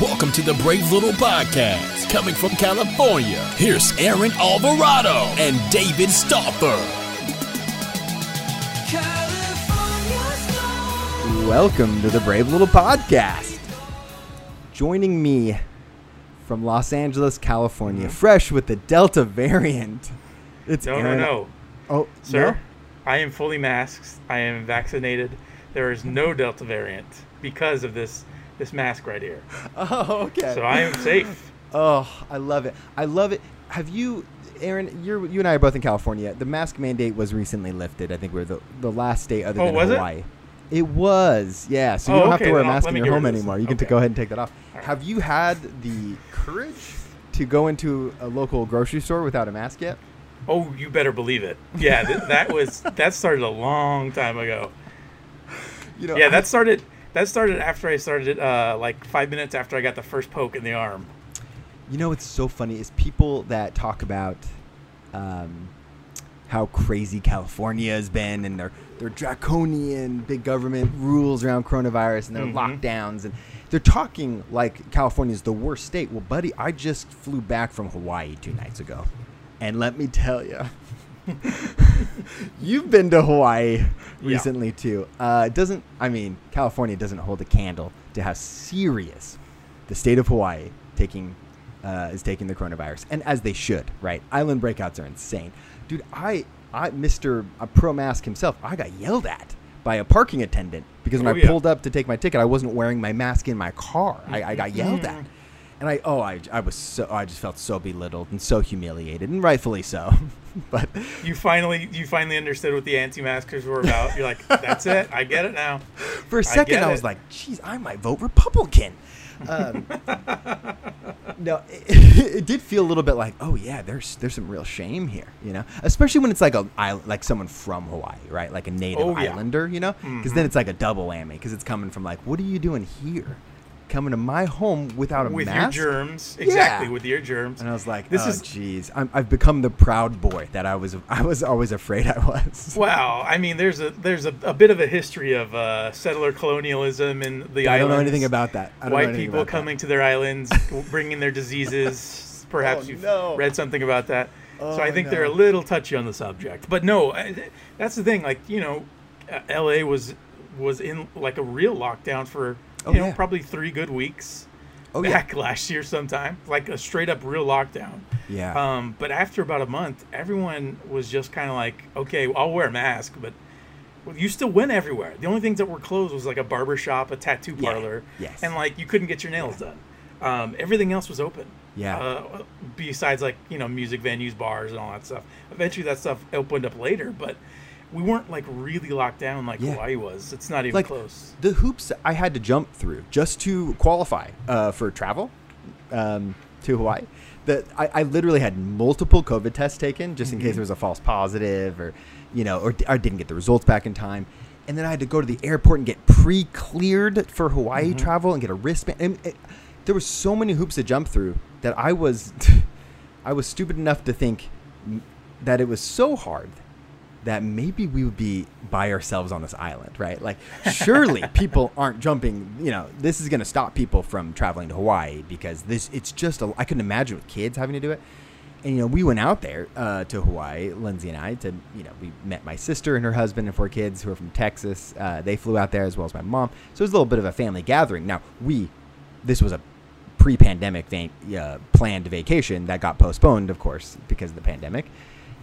Welcome to the Brave Little Podcast. Coming from California, here's Aaron Alvarado and David Stauffer. Welcome to the Brave Little Podcast. Joining me from Los Angeles, California, mm-hmm. fresh with the Delta variant. It's No, Aaron. no, no. Oh, Sir, no? I am fully masked. I am vaccinated. There is no Delta variant because of this this mask right here. Oh, okay. So I am safe. Oh, I love it. I love it. Have you, Aaron? You're, you and I are both in California. The mask mandate was recently lifted. I think we're the, the last state other Oh, than was it? Hawaii. It? was, yeah. So you Oh, don't have okay, to wear a mask in your home anymore. You can t- go ahead and take that off. Right. Have you had the courage to go into a local grocery store without a mask yet? Oh, you better believe it. Yeah, th- that was that started a long time ago. You know, Yeah, that started that started after I started uh, like five minutes after I got the first poke in the arm. You know what's so funny is people that talk about um, how crazy California has been and their their draconian big government rules around coronavirus and their Mhm. lockdowns and they're talking like California is the worst state. Well, buddy, I just flew back from Hawaii two nights ago, and let me tell you. You've been to Hawaii Yeah. recently too. Uh, it doesn't I mean California doesn't hold a candle to how serious the state of Hawaii taking uh, is taking the coronavirus, and as they should, right? Island breakouts are insane, dude. I, I, Mister Pro Mask himself, I got yelled at by a parking attendant because when Oh, I yeah. pulled up to take my ticket, I wasn't wearing my mask in my car. I, I got yelled Mm-hmm. at, and I, oh, I, I was so, I just felt so belittled and so humiliated, and rightfully so. but You finally you finally understood what the anti-maskers were about. You're like, that's it. I get it now. For a second, get I, was it. like, "Geez, I might vote Republican." Um, no, it, it did feel a little bit like, "Oh yeah, there's there's some real shame here," you know, especially when it's like a like someone from Hawaii, right? Like a native Oh, yeah. islander, you know, because then it's like a double whammy because it's coming from like, "What are you doing here? Coming to my home without a mask, with mask?" your germs. Exactly, Yeah. with your germs. And I was like, This "Oh, is- jeez, I'm, I've become the proud boy that I was. I was always afraid I was." Wow, I mean, there's a there's a, a bit of a history of uh, settler colonialism in the I islands. don't know anything about that. I don't White people about that. coming to their islands, bringing their diseases. Perhaps Oh, you've no. read something about that. Oh, so I Oh, think they're a little touchy on the subject. But no, that's the thing. Like you know, uh, L.A. was was in like a real lockdown for Oh, you know yeah. probably three good weeks. Oh, yeah. back last year sometime, like a straight up real lockdown. Yeah. Um, but after about a month, everyone was just kind of like, okay, I'll wear a mask, but you still went everywhere. The only things that were closed was like a barber shop, a tattoo Yeah. parlor, Yes. and like you couldn't get your nails done. Um, everything else was open. Yeah. Uh, besides like you know music venues, bars, and all that stuff. Eventually, that stuff opened up later, but we weren't like really locked down like Yeah. Hawaii was. It's not even like close. the hoops I had to jump through just to qualify uh, for travel um, to Hawaii. That I, I literally had multiple COVID tests taken just in Mm-hmm. case there was a false positive or you know or I didn't get the results back in time. And then I had to go to the airport and get pre-cleared for Hawaii Mm-hmm. travel and get a wristband. And it, there were so many hoops to jump through that I was I was stupid enough to think that it was so hard that maybe we would be by ourselves on this island, right? Like, surely people aren't jumping. You know, this is going to stop people from traveling to Hawaii because this. It's just. A, I couldn't imagine with kids having to do it. And you know, we went out there uh, to Hawaii, Lindsay and I. To you know, we met my sister and her husband and four kids who are from Texas. Uh, they flew out there as well as my mom. So it was a little bit of a family gathering. Now we, this was a pre-pandemic va- uh, planned vacation that got postponed, of course, because of the pandemic.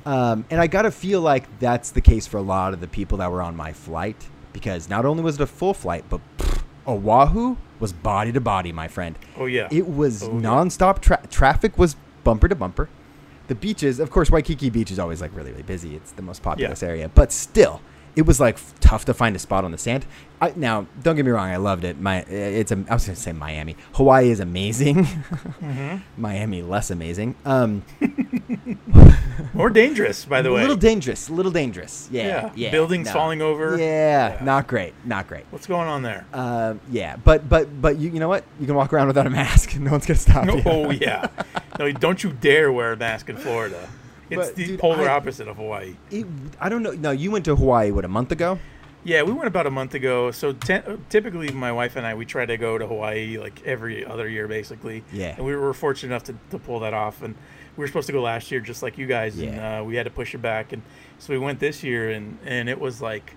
Um, and I got to feel like that's the case for a lot of the people that were on my flight because not only was it a full flight, but pff, Oahu was body to body, my friend. Oh yeah, It was Oh, nonstop. Tra- traffic was bumper to bumper. The beaches, of course, Waikiki Beach is always like really, really busy. It's the most populous area, but still, it was like tough to find a spot on the sand. I, now, don't get me wrong, I loved it. My, it's a, I was going to say Miami. Hawaii is amazing. Mm-hmm. Miami less amazing. Um, more dangerous by the way. a little dangerous. A little dangerous. Yeah, yeah. buildings no. falling over. Yeah, Yeah. not great. Not great. What's going on there? Um, yeah, but but but you you know what? You can walk around without a mask. No one's gonna stop you. Oh yeah. No, don't you dare wear a mask in Florida. It's But, the dude, polar I- opposite of Hawaii. It, I don't know. No, you went to Hawaii what a month ago. Yeah, we went about a month ago. So typically, my wife and I we try to go to Hawaii like every other year, basically. Yeah. And we were fortunate enough to, to pull that off, and we were supposed to go last year, just like you guys, and uh, we had to push it back, and so we went this year, and and it was like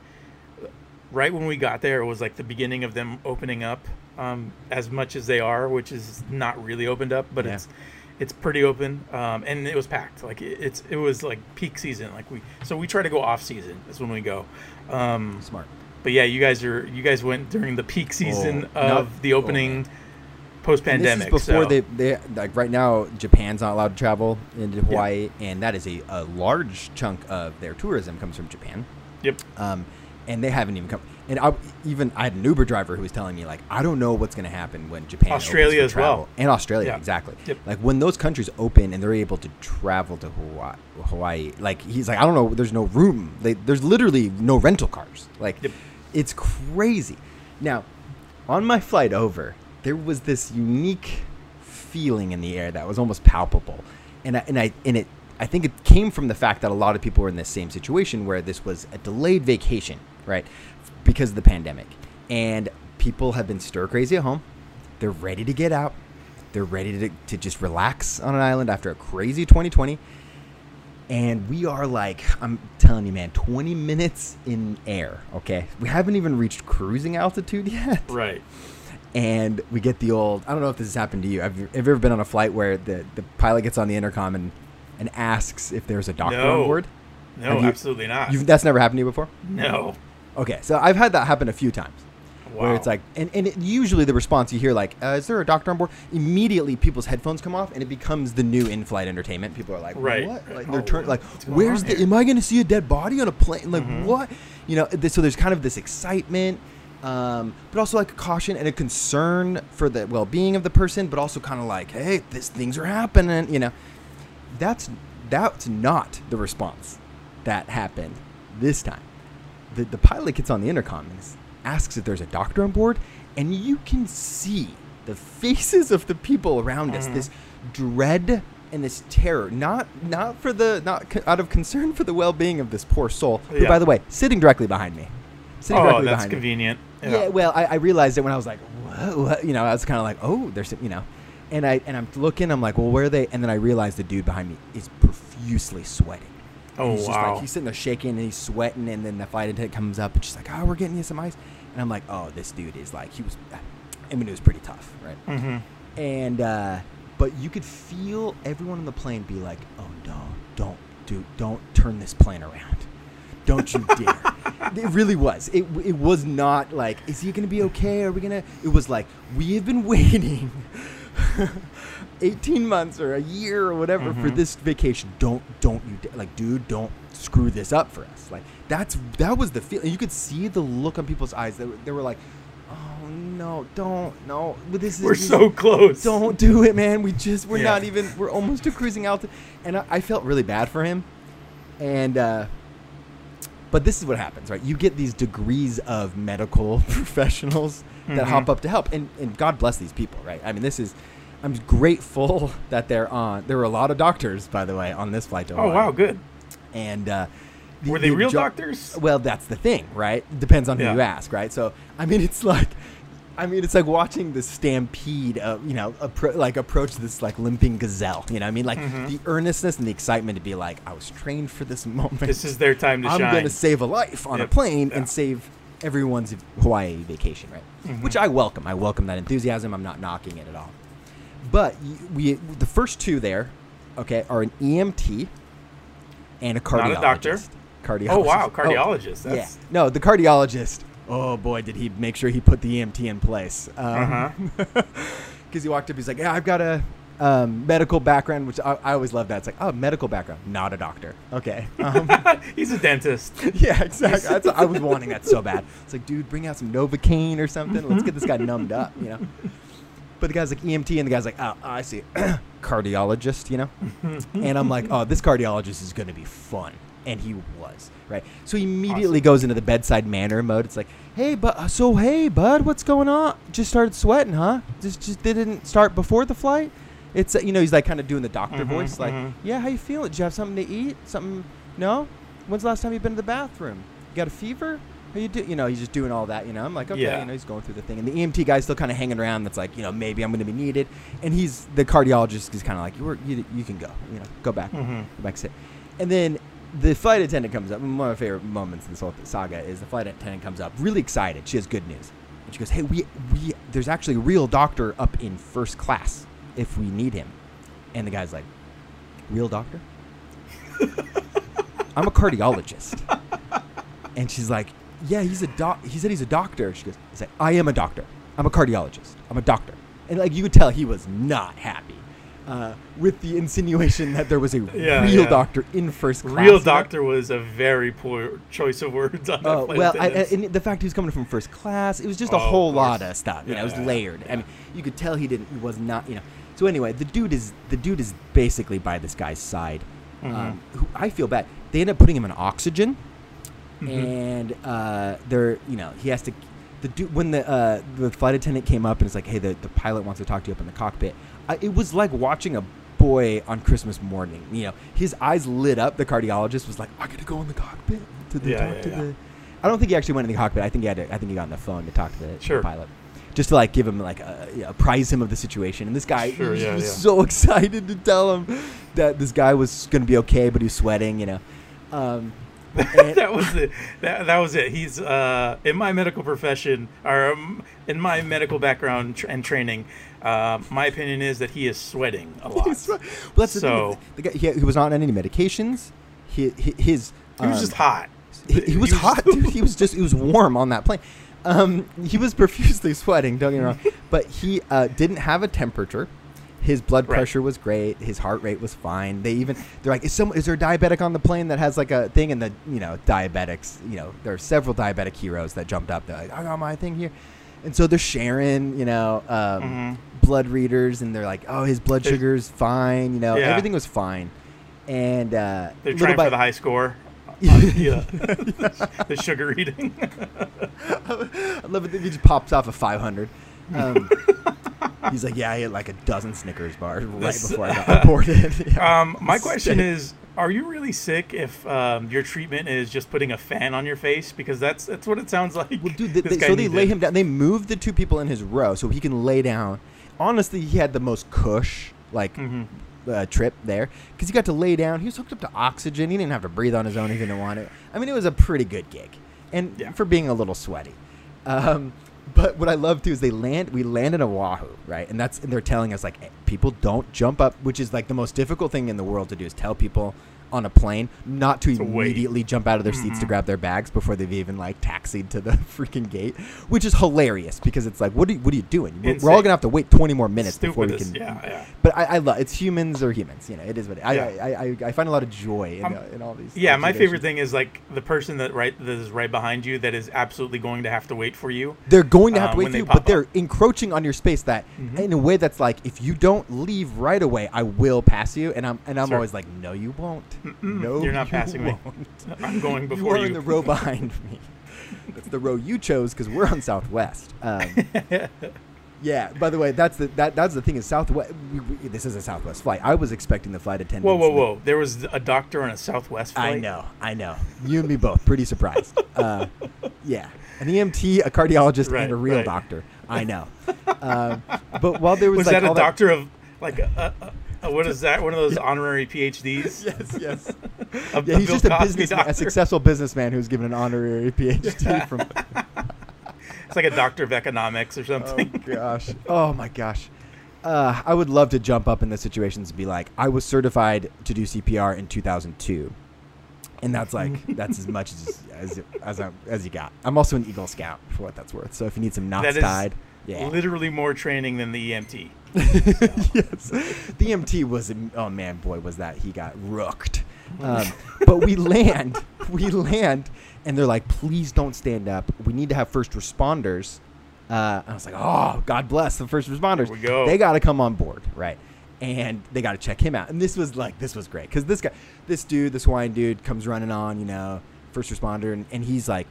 right when we got there, it was like the beginning of them opening up um, as much as they are, which is not really opened up, but Yeah. it's it's pretty open, um, and it was packed. Like it, it's it was like peak season. Like we so we try to go off season. That's when we go. Um, Smart. but yeah, you guys are you guys went during the peak season Oh, of not- the oh, opening man. post pandemic. Before so. they, they like right now Japan's not allowed to travel into Hawaii, and that is a, a large chunk of their tourism comes from Japan. Yep. Um, and they haven't even come. And I, even I had an Uber driver who was telling me like, I don't know what's going to happen when Japan Australia as well. and Australia Yeah. exactly. Yep. Like when those countries open and they're able to travel to Hawaii, Hawaii. Like he's like, I don't know. There's no room. They, there's literally no rental cars. Like Yep. it's crazy. Now, on my flight over, there was this unique feeling in the air that was almost palpable, and I, and I and it I think it came from the fact that a lot of people were in this same situation where this was a delayed vacation, right, because of the pandemic, and people have been stir crazy at home. They're ready to get out. They're ready to, to just relax on an island after a crazy 2020. And we are like, I'm telling you, man, 20 minutes in air, okay? We haven't even reached cruising altitude yet Right. and we get the old I don't know if this has happened to you. Have you, have you ever been on a flight where the, the pilot gets on the intercom and, and asks if there's a doctor No. on board? No, you- absolutely not. You've, that's never happened to you before? no. Okay, so I've had that happen a few times. Where it's like, and, and it, usually the response you hear, like, uh, is there a doctor on board? Immediately people's headphones come off and it becomes the new in flight entertainment. People are like, Right. what? Like, Oh, they're turn, like, where's the, here? am I going to see a dead body on a plane? Like, Mhm. what? You know, th- so there's kind of this excitement, um, but also like a caution and a concern for the well being of the person, but also kind of like, hey, this things are happening, you know. That's that's not the response that happened this time. The, the pilot gets on the intercom and asks if there's a doctor on board, and you can see the faces of the people around us, Mhm. this dread and this terror, not not for the not co- out of concern for the well-being of this poor soul, who, Yeah. by the way, sitting directly behind me. Sitting Oh, directly that's behind me. convenient. Yeah. well, I, I realized it when I was like, what, what? You know, I was kind of like, oh, there's, you know, and I and I'm looking, I'm like, well, where are they? And then I realized the dude behind me is profusely sweating. Oh he's just wow. like he's sitting there shaking and he's sweating, and then the flight attendant comes up and she's like, oh, we're getting you some ice, and I'm like, oh, this dude is like, he was, I mean, it was pretty tough, right? hmm And uh, but you could feel everyone on the plane be like, "Oh no, don't do, don't turn this plane around, don't you dare!" it really was. It it was not like, "Is he gonna be okay? Are we gonna?" It was like, "We have been waiting." 18 months or a year or whatever for Mhm. this vacation don't don't you like dude don't screw this up for us like that's that was the feel you could see the look on people's eyes they were, they were like oh no don't no but this is We're so close. don't do it, man. We just we're Yeah. not even we're almost to cruising altitude, and I, I felt really bad for him. And uh, but this is what happens, right? You get these degrees of medical professionals that Mhm. hop up to help, and and God bless these people, right? I mean, this is. I'm grateful that they're on. There were a lot of doctors, by the way, on this flight to Oh wow, good. And uh, the- Were they the real jo- doctors? well, that's the thing, right? Depends on who Yeah. you ask, right? So, I mean, it's like, I mean, it's like watching the stampede, of, you know, appro- like approach this like limping gazelle. You know, what I mean, like Mhm. the earnestness and the excitement to be like, I was trained for this moment. This is their time to I'm shine. gonna save a life on a plane Yeah. and save everyone's Hawaii vacation, right? Mhm. Which I welcome. I welcome that enthusiasm. I'm not knocking it at all. But we, the first two there, okay, are an EMT and a cardiologist. Not a doctor? Cardiologist. oh wow, Oh, cardiologist. yeah. No, the cardiologist. Oh boy, did he make sure he put the EMT in place. uh-huh. Because he walked up, he's like, "Yeah, I've got a um, medical background," which I, I always love. That it's like, "Oh, medical background, not a doctor." Okay. Um, He's a dentist. yeah, exactly. That's, I was wanting that so bad. It's like, dude, bring out some Novocaine or something. Let's get this guy numbed up, you know. But the guy's like EMT, and the guy's like, oh, I see, cardiologist, you know. and I'm like, oh, this cardiologist is going to be fun, and he was right. So he immediately Awesome. goes into the bedside manner mode. It's like, hey, but so hey, bud, what's going on? Just started sweating, huh? Just just didn't start before the flight. It's uh, you know he's like kind of doing the doctor Mhm, voice, like, mhm. yeah, how you feeling? Did you have something to eat? Something? No. When's the last time you've been to the bathroom? You got a fever? You do? You know, he's just doing all that. You know, I'm like, okay, Yeah. you know, he's going through the thing, and the EMT guy's still kind of hanging around. That's like, you know, maybe I'm going to be needed, and he's the cardiologist is kind of like, you were, you, you can go, you know, go back, Mhm. go back sit, and then the flight attendant comes up. One of my favorite moments in this whole saga is the flight attendant comes up, really excited. She has good news, and she goes, "Hey, we, we, there's actually a real doctor up in first class if we need him," and the guy's like, "Real doctor?" I'm a cardiologist. And she's like, "Yeah, he's a doc." He said he's a doctor. She goes, "He's like, I am a doctor. I'm a cardiologist. I'm a doctor." And like you could tell, he was not happy uh, with the insinuation that there was a Yeah, real yeah. doctor in first class. Real doctor was a very poor choice of words on that Oh well, I, attendant's. and the fact he was coming from first class, it was just Oh, a whole lot of stuff. You know, it was layered. I mean, you could tell he didn't. He was not. You know. So anyway, the dude is the dude is basically by this guy's side. Mm-hmm. Um, who I feel bad. They end up putting him on oxygen, Mhm. and uh, they're you know he has to. The dude when the uh, the flight attendant came up and it's like, hey, the, the pilot wants to talk to you up in the cockpit. I, it was like watching a boy on Christmas morning. You know, his eyes lit up. The cardiologist was like, I got to go in the cockpit to the, Yeah, talk yeah, to yeah. the. I don't think he actually went in the cockpit. I think he had. To, I think he got on the phone to talk to the, the Sure. pilot, just to like give him like a, you know, apprise him of the situation. And this guy Sure, was, yeah, so excited to tell him that this guy was going to be okay, but he was sweating. You know. Um, that was it. That, that was it. He's uh, in my medical profession, or um, in my medical background tr- and training. Uh, my opinion is that he is sweating a lot. Well, that's the So- thing. The guy, he, he was not on any medications. He, he his He was um, just hot. He, he was hot, dude. He was just he was warm on that plane. Um, he was profusely sweating. Don't get me wrong, but he uh, didn't have a temperature. His blood Right. pressure was great. His heart rate was fine. They even they're like, is some is there a diabetic on the plane that has like a thing? And the you know diabetics, you know, there are several diabetic heroes that jumped up. They're like, I got my thing here, and so they're sharing, you know, um, Mhm. blood readers, and they're like, oh, his blood sugar's fine. You know, Yeah. everything was fine. And uh, They're trying by for the high score. uh, the sugar eating. I love it that he just pops off a 500. Um, he's like, yeah, I had like a dozen Snickers bars right This- before I got boarded. Yeah. Um, my question Steak. is: Are you really sick if um, your treatment is just putting a fan on your face? Because that's that's what it sounds like. well, dude, they, this they, guy so they lay him down. They moved the two people in his row so he can lay down. Honestly, he had the most cush like Mhm. uh, trip there because he got to lay down. He was hooked up to oxygen. He didn't have to breathe on his own if he didn't want it. I mean, it was a pretty good gig, and Yeah. for being a little sweaty. Um, but what I love too is they land. We land in Oahu, right? And that's and they're telling us like, "Eh, people don't jump up, which is like the most difficult thing in the world to do is tell people on a plane not to To wait. immediately jump out of their seats to Mhm. grab their bags before they've even like taxied to the freaking gate, which is hilarious because it's like, what are you, what are you doing? We're, we're all gonna have to wait 20 more minutes before we can. Yeah, yeah. But I, I love it's humans or humans. You know, it is what it, I, Yeah. I, I I find a lot of joy in, uh, in all these. Yeah, my favorite thing is like the person that right that is right behind you that is absolutely going to have to wait for you. They're going to have to wait for you, but they're encroaching on your space. That Mhm. in a way that's like, if you don't leave right away, I will pass you. And I'm and I'm Sure. always like, no, you won't. Mm-mm, No, you're not you passing me. won't. I'm going before you. Are you. Are in the row behind me. That's the row you chose because we're on Southwest. Um, yeah. By the way, that's the that that's the thing is Southwest. We, we, this is a Southwest flight. I was expecting the flight attendant. Whoa, whoa, whoa! There was a doctor on a Southwest flight. I know, I know. You and me both. Pretty surprised. Uh, yeah, an EMT, a cardiologist, Right, and a real right. doctor. I know. Um, but while there was, Was like that a doctor of like a, a, what is that? One of those honorary PhDs? Yes, yes. A- Yeah, he's Bill just a Cosby business, a successful businessman who's given an honorary PhD from. It's like a doctor of economics or Oh something. gosh. Oh my gosh. Uh, I would love to jump up in the situations and be like, I was certified to do CPR in 2002, and that's like that's as much as as as, I, as you got. I'm also an Eagle Scout for what that's worth. So if you need some knots tied, yeah. Literally more training than the EMT. yes. The EMT was oh man, boy, was that he got rooked. Um, but we land, we land, and they're like, please don't stand up. We need to have first responders. Uh, I was like, oh, God bless the first responders. Here we go. They got to come on board, right? And they got to check him out. And this was like, this was great because this guy, this dude, this Hawaiian dude, comes running on, you know, first responder, and, and he's like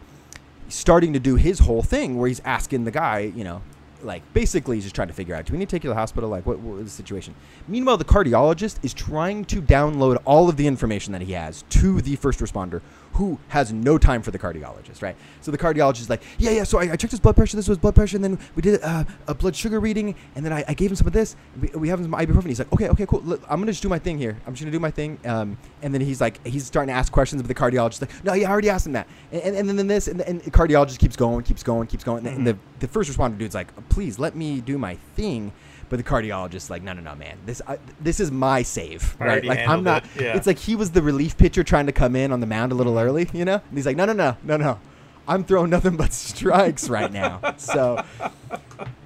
starting to do his whole thing where he's asking the guy, you know, like basically he's just trying to figure out do we need to take you to the hospital? Like what, what was the situation? Meanwhile the cardiologist is trying to download all of the information that he has to the first responder who has no time for the cardiologist right? So the cardiologist is like yeah yeah so i, I checked his blood pressure this was blood pressure and then we did uh, a blood sugar reading and then I, I gave him some of this we, we have him some ibuprofen. He's like okay okay cool Look, i'm gonna just do my thing here i'm just gonna do my thing um, and then he's like he's starting to ask questions but the cardiologist is like no yeah i already asked him that and, and, and then this and, and the cardiologist keeps going keeps going keeps going and, the, the first responder dude's like please let me do my thing but the cardiologist like no no no man this I, this is my save right like i'm not it, yeah. it's like he was the relief pitcher trying to come in on the mound a little early you know and he's like no no no no no i'm throwing nothing but strikes right now so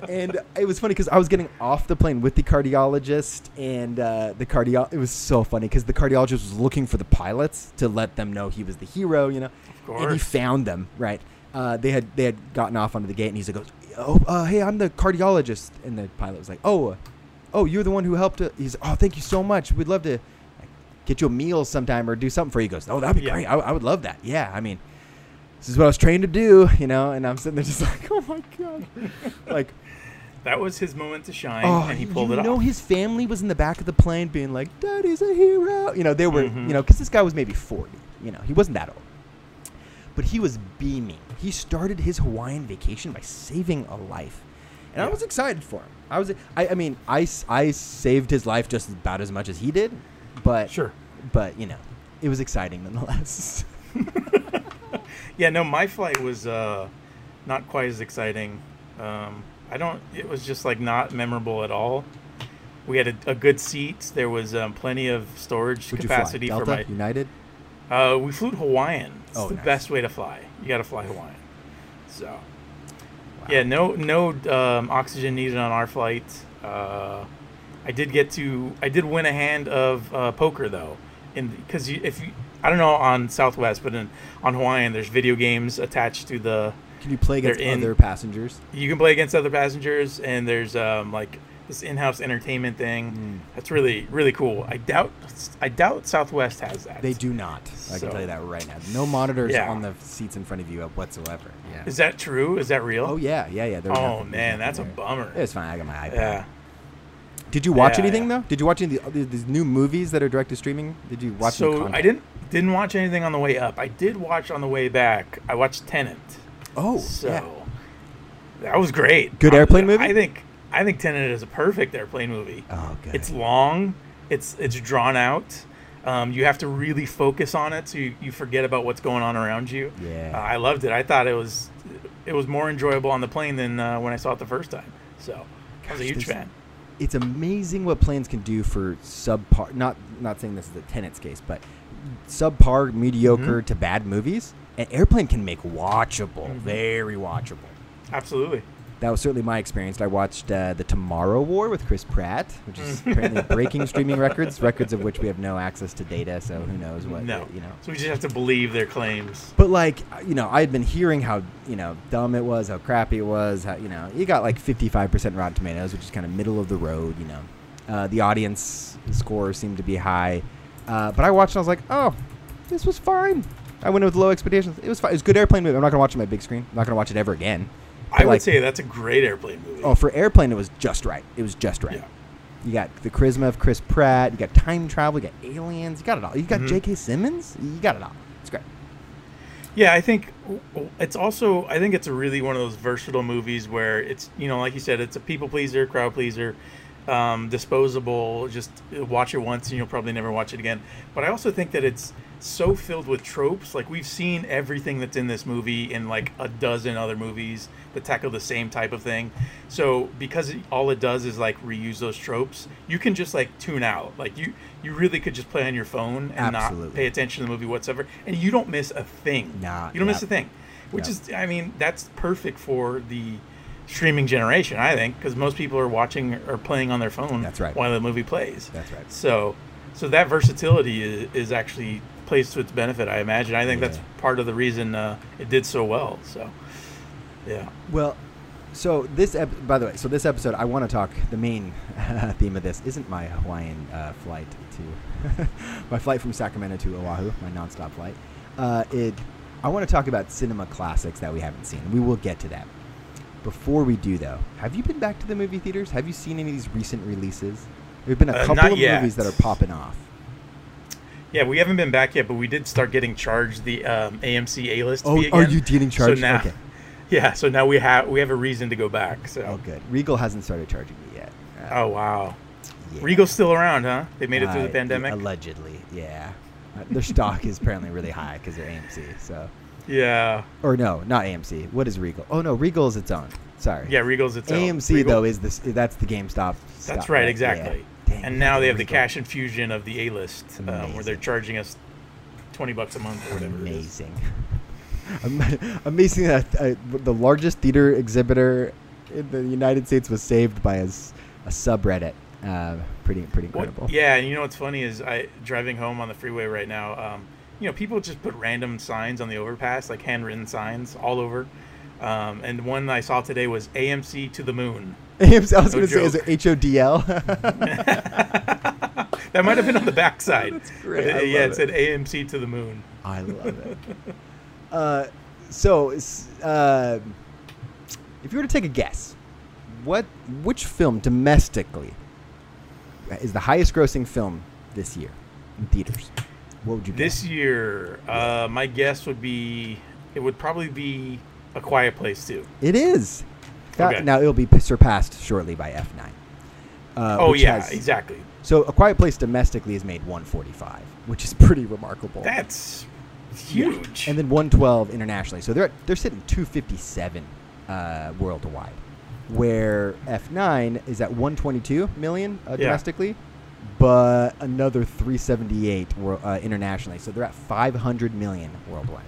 and it was funny because I was getting off the plane with the cardiologist, and uh, the cardio. It was so funny because the cardiologist was looking for the pilots to let them know he was the hero, you know. Of And he found them. Right. Uh, they had they had gotten off onto the gate, and he's like, "Oh, uh, hey, I'm the cardiologist." And the pilot was like, "Oh, oh, you're the one who helped." Uh, he's, "Oh, thank you so much. We'd love to get you a meal sometime or do something for you." He goes, "Oh, that'd be Yeah. great. I, I would love that. Yeah, I mean." This is what I was trained to do, you know, and I'm sitting there just like, oh my god, like That was his moment to shine, Oh, and he pulled it off. you know his family was in the back of the plane being like, "Daddy's a hero." You know, they were, Mhm. you know, because this guy was maybe forty. You know, he wasn't that old, but he was beaming. He started his Hawaiian vacation by saving a life, and I was excited for him. I was, I, I mean, I, I saved his life just about as much as he did, but Sure. but you know, it was exciting nonetheless. Yeah, no, my flight was uh, not quite as exciting. Um, I don't. It was just like not memorable at all. We had a, a good seat. There was um, plenty of storage Would capacity Delta, for my. United? Uh, we flew Hawaiian. It's Oh, the nice. best way to fly. You got to fly Hawaiian. So, yeah, no no um, oxygen needed on our flight. Uh, I did get to. I did win a hand of uh, poker though, in because if you, I don't know on Southwest, but in on Hawaiian, there's video games attached to the. Can you play against in- other passengers? You can play against other passengers, and there's um, like this in-house entertainment thing. Mm. That's really really cool. I doubt I doubt Southwest has that. They do not. I can tell you that right now. No monitors Yeah. on the seats in front of you whatsoever. Yeah. Is that true? Is that real? Oh yeah, yeah, yeah. there- Oh nothing- man, nothing that's a bummer. It's fine. I got my iPad. Yeah. Did you watch Yeah, anything yeah. though? Did you watch any of the, these new movies that are direct to streaming? Did you watch? so content? I didn't didn't watch anything on the way up. I did watch on the way back. I watched Tenet. Oh, so yeah. that was great. Good I- airplane movie? I think I think Tenet is a perfect airplane movie. Oh, good. It's long. It's it's drawn out. Um, you have to really focus on it, so you, you forget about what's going on around you. Yeah. Uh, I loved it. I thought it was it was more enjoyable on the plane than uh, when I saw it the first time. So I was a huge fan. it's amazing what planes can do for subpar. Not not saying this is a Tenet's case, but subpar, mediocre Mm-hmm. to bad movies. An airplane can make watchable, Mhm. very watchable. Absolutely. That was certainly my experience. I watched uh, the Tomorrow War with Chris Pratt, which is apparently breaking streaming records, records of which we have no access to data, so who knows what no, you know. So we just have to believe their claims. But like, you know, I had been hearing how you know dumb it was, how crappy it was. How you know, you got like 55% Rotten Tomatoes, which is kind of middle of the road. You know, uh, the audience score seemed to be high, uh, but I watched and I was like, oh, this was fine. I went in with low expectations. It was fine. It was a good airplane movie. I'm not gonna watch it on my big screen. I'm not gonna watch it ever again. I would like, say that's a great airplane movie. Oh, for airplane, it was just right. It was just right. Yeah. You got the charisma of Chris Pratt. You got time travel. You got aliens. You got it all. You got Mhm. J.K. Simmons. You got it all. It's great. Yeah, I think it's also I think it's a really one of those versatile movies where it's you know like you said it's a people pleaser, crowd pleaser, um, disposable. Just watch it once and you'll probably never watch it again. But I also think that it's so filled with tropes. Like we've seen everything that's in this movie in like a dozen other movies that tackle the same type of thing. So because it, all it does is like reuse those tropes, you can just like tune out. Like you you really could just play on your phone and Absolutely. not pay attention to the movie whatsoever, and you don't miss a thing. Nah, you don't miss a thing, which Yep. is I mean that's perfect for the streaming generation, I think, because most people are watching or playing on their phone. That's right. While the movie plays. That's right. So, so that versatility is, is actually plays to its benefit. I imagine. I think that's part of the reason uh, it did so well. So, yeah. Well, so this ep- by the way, so this episode I want to talk. The main theme of this isn't my Hawaiian uh, flight to my flight from Sacramento to Oahu, my nonstop flight. Uh, it I want to talk about cinema classics that we haven't seen. We will get to that. Before we do though, have you been back to the movie theaters? Have you seen any of these recent releases? There have been a Uh, couple of yet. movies that are popping off. Yeah, we haven't been back yet, but we did start getting charged the um, AMC A list. Oh, are you getting charged? So now, okay. yeah. So now we have we have a reason to go back. So. Oh, good. Regal hasn't started charging me yet. Uh, Oh wow. yeah. Regal's still around, huh? They made it through Uh, the pandemic. Allegedly, yeah. Their stock is apparently really high because they're AMC. So, yeah. or no, not AMC. What is Regal? Oh no, Regal is its own. Sorry. Yeah, Regal's its own. AMC though is this. That's the GameStop. That's stock, right, exactly. Yeah. Dang, and now they have the cash infusion of the A list, um, where they're charging us twenty bucks a month or whatever. Amazing. Amazing that uh, the largest theater exhibitor in the United States was saved by a subreddit. Uh, pretty pretty What- incredible. yeah, and you know what's funny is I driving home on the freeway right now. Um, you know, people just put random signs on the overpass, like handwritten signs, all over. Um, and one I saw today was AMC to the moon. I was No going to say, is it H O D L? That might have been on the backside. That's great. But, uh, yeah, love it said AMC to the moon. I love it. uh, so, uh, if you were to take a guess, what which film domestically is the highest grossing film this year in theaters? What would you guess? This year, uh, my guess would be it would probably be A Quiet Place too. It is. That- Okay. Now it'll be surpassed shortly by F9. Uh, oh yeah, has- exactly. So A Quiet Place domestically has made 145, which is pretty remarkable. That's huge. and then 112 internationally. So they're at, they're sitting 257 uh, worldwide, where F9 is at 122 million uh, Yeah. domestically, but another 378 wor- uh, internationally. So they're at 500 million worldwide.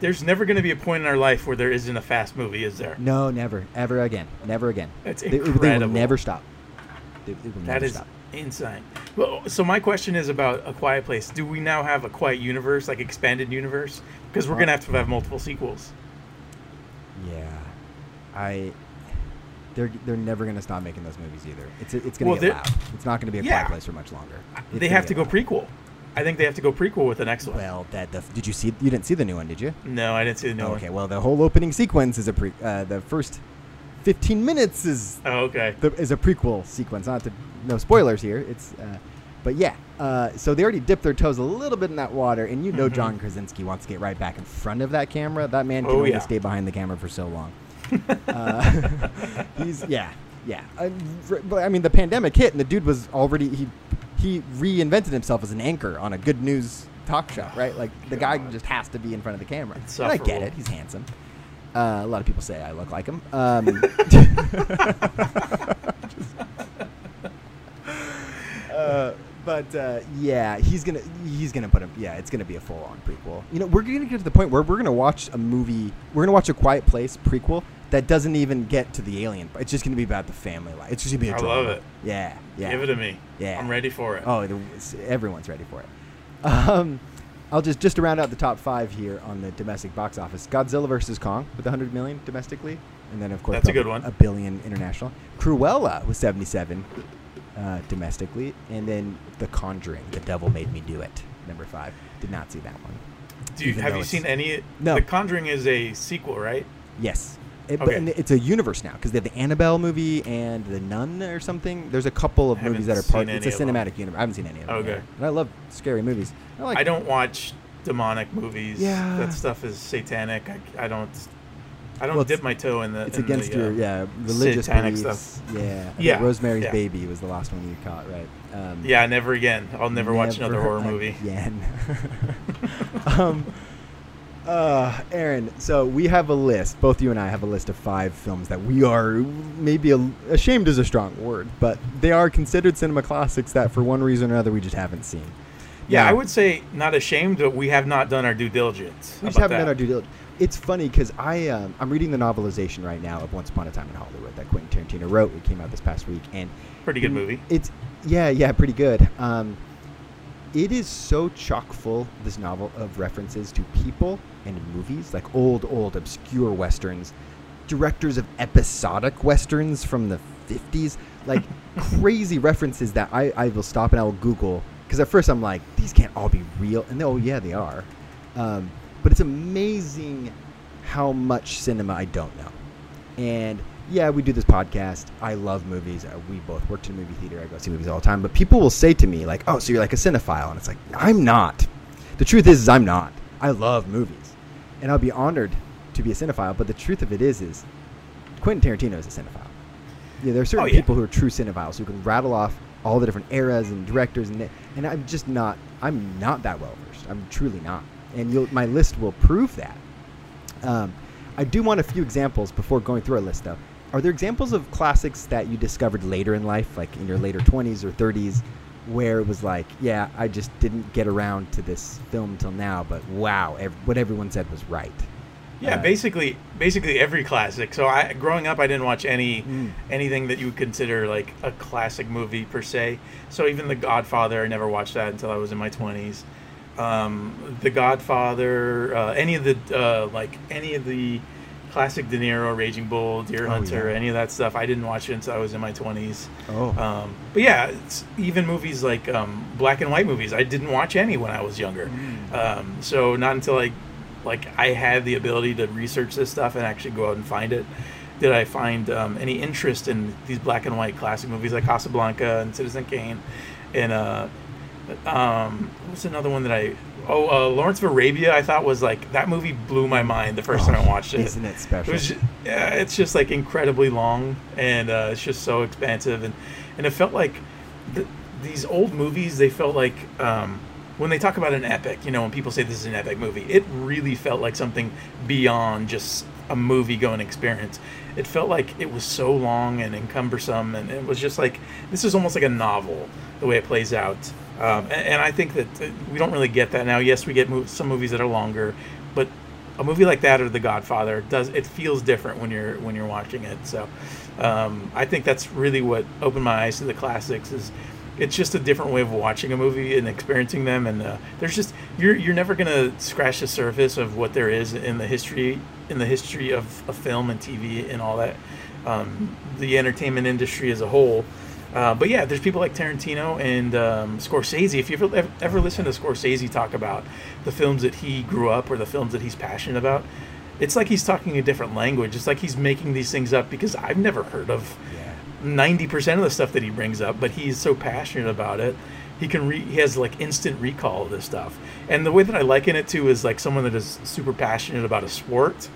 There's never going to be a point in our life where there isn't a fast movie, is there? No, never, ever again, never again. That's They, they will incredible. never stop. They, they will That never is stop. insane. Well, so my question is about A Quiet Place. Do we now have a Quiet Universe, like expanded universe? Because we're going to have to have multiple sequels. Yeah, I. They're, they're never gonna stop making those movies either. It's it's gonna Well, get loud. It's not gonna be a Yeah. quiet place for much longer. It's they have to go loud. prequel. I think they have to go prequel with the next one. Well, that the, did you see? You didn't see the new one, did you? no, I didn't see the new Oh, one. okay. Well, the whole opening sequence is a pre. Uh, the first fifteen minutes is Oh, okay. the, is a prequel sequence. Not to no spoilers here. It's. Uh, but yeah, uh, so they already dipped their toes a little bit in that water, and you know Mhm. John Krasinski wants to get right back in front of that camera. That man can Oh, only yeah. stay behind the camera for so long. uh, he's yeah, yeah. I, but, I mean, the pandemic hit, and the dude was already he he reinvented himself as an anchor on a good news talk show, right? Like the guy just has to be in front of the camera. And I get it. He's handsome. Uh, a lot of people say I look like him. Um, uh, but uh, yeah, he's gonna he's gonna put him. Yeah, it's gonna be a full on prequel. You know, we're gonna get to the point where we're gonna watch a movie. We're gonna watch a Quiet Place prequel that doesn't even get to the alien. It's just gonna be about the family life. It's just gonna be a I drama. love it. Yeah, yeah. Give it to me. Yeah. I'm ready for it. Oh, everyone's ready for it. Um, I'll just just to round out the top five here on the domestic box office. Godzilla vs Kong with 100 million domestically, and then of course That's a good one. A billion international. Cruella with 77 uh, domestically, and then The Conjuring, The Devil Made Me Do It, number five. Did not see that one. Do even have you seen any? No. The Conjuring is a sequel, right? Yes. It, but, Okay. and it's a universe now because they have the Annabelle movie and the Nun or something. There's a couple of movies that are part. It's a any of them. cinematic universe. I haven't seen any of them. Okay. yet. And I love scary movies. I like. I don't watch demonic movies. Yeah. That stuff is satanic. I, I don't. I don't Well, dip my toe in the. It's in against the, your uh, yeah religious satanic beliefs. stuff. Yeah. I Yeah, Rosemary's yeah. Baby was the last one you caught, right? Um, Yeah, never again. I'll never, watch another horror movie. again. um, uh, Aaron, so we have a list. Both you and I have a list of five films that we are maybe a, ashamed is a strong word, but they are considered cinema classics that, for one reason or another, we just haven't seen. Yeah, Now- I would say not ashamed, but we have not done our due diligence. We just haven't done our due diligence. It's funny because I um, I'm reading the novelization right now of Once Upon a Time in Hollywood that Quentin Tarantino wrote. It came out this past week, and Pretty good movie. It's yeah, yeah, pretty good. Um, it is so chock full this novel of references to people and movies, like old, old obscure westerns, directors of episodic westerns from the '50s, like crazy references that I, I will stop and I will Google because at first I'm like, these can't all be real, and oh yeah, they are. Um, but it's amazing how much cinema I don't know. And yeah, we do this podcast. I love movies. Uh, we both worked in a movie theater. I go see movies all the time. But people will say to me, like, oh, so you're like a cinephile. And it's like, I'm not. The truth is, is I'm not. I love movies. And I'll be honored to be a cinephile. But the truth of it is, is Quentin Tarantino is a cinephile. Yeah, there are certain Oh, yeah. people who are true cinephiles who can rattle off all the different eras and directors, and and I'm just not. I'm not that well versed. I'm truly not. And you'll, my list will prove that. Um, I do want a few examples before going through our list, though. Are there examples of classics that you discovered later in life, like in your later 20s or 30s, where it was like, yeah, I just didn't get around to this film till now, but wow, ev- what everyone said was right? Yeah, Uh, basically, basically every classic. So I, growing up, I didn't watch any Mm. anything that you would consider like a classic movie per se. So even The Godfather, I never watched that until I was in my twenties. Um, the Godfather, uh, any of the uh, like any of the classic De Niro, Raging Bull, Deer Oh, Hunter, yeah. any of that stuff, I didn't watch it until I was in my twenties. Oh, Um, but yeah, it's, even movies like um, black and white movies, I didn't watch any when I was younger. Um, so not until I, like, I had the ability to research this stuff and actually go out and find it, did I find um, any interest in these black and white classic movies like Casablanca and Citizen Kane, and uh, um, what's another one that I. Oh, uh, Lawrence of Arabia! I thought was like that movie blew my mind the first time I watched it. isn't it special? It was yeah, it's just like incredibly long and uh, it's just so expansive and and it felt like th- these old movies they felt like um, when they talk about an epic you know when people say this is an epic movie it really felt like something beyond just a movie going experience it felt like it was so long and encumbersome and it was just like this is almost like a novel the way it plays out um, and, and i think that we don't really get that now yes we get mov- some movies that are longer but a movie like that or The Godfather does it feels different when you're when you're watching it. So um, I think that's really what opened my eyes to the classics. Is it's just a different way of watching a movie and experiencing them. And uh, there's just you're you're never gonna scratch the surface of what there is in the history in the history of, of film and TV and all that. Um, the entertainment industry as a whole. Uh, but yeah, there's people like Tarantino and um, Scorsese. If you ever, ever, ever listen to Scorsese talk about the films that he grew up or the films that he's passionate about, it's like he's talking a different language. It's like he's making these things up because I've never heard of yeah. ninety percent of the stuff that he brings up, but he's so passionate about it. He can re- he has like instant recall of this stuff. And the way that I liken it to is like someone that is super passionate about a sport,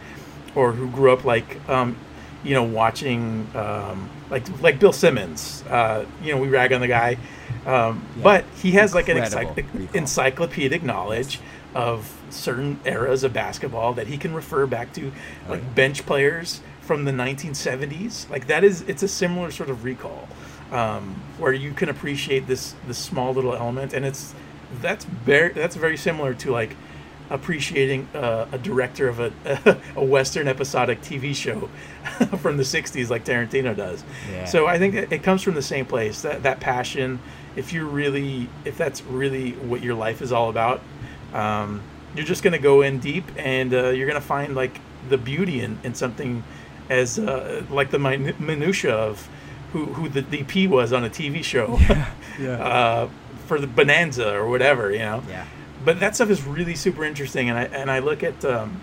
or who grew up like um, you know watching um, like like Bill Simmons. Uh, you know we rag on the guy, um, Yeah. but he has like an encycl- encyclopedic knowledge of certain eras of basketball that he can refer back to, Oh, like bench players from the 1970s. Like that is it's a similar sort of recall um, where you can appreciate this this small little element, and it's that's very that's very similar to like appreciating uh, a director of a a western episodic TV show from the 60s like Tarantino does. Yeah. So I think it, it comes from the same place that that passion. If you're really if that's really what your life is all about, um, you're just gonna go in deep and uh, you're gonna find like the beauty in, in something as uh, like the min- minutia of who, who the DP was on a TV show yeah. uh, for the Bonanza or whatever, you know. yeah. But that stuff is really super interesting, and I and I look at um,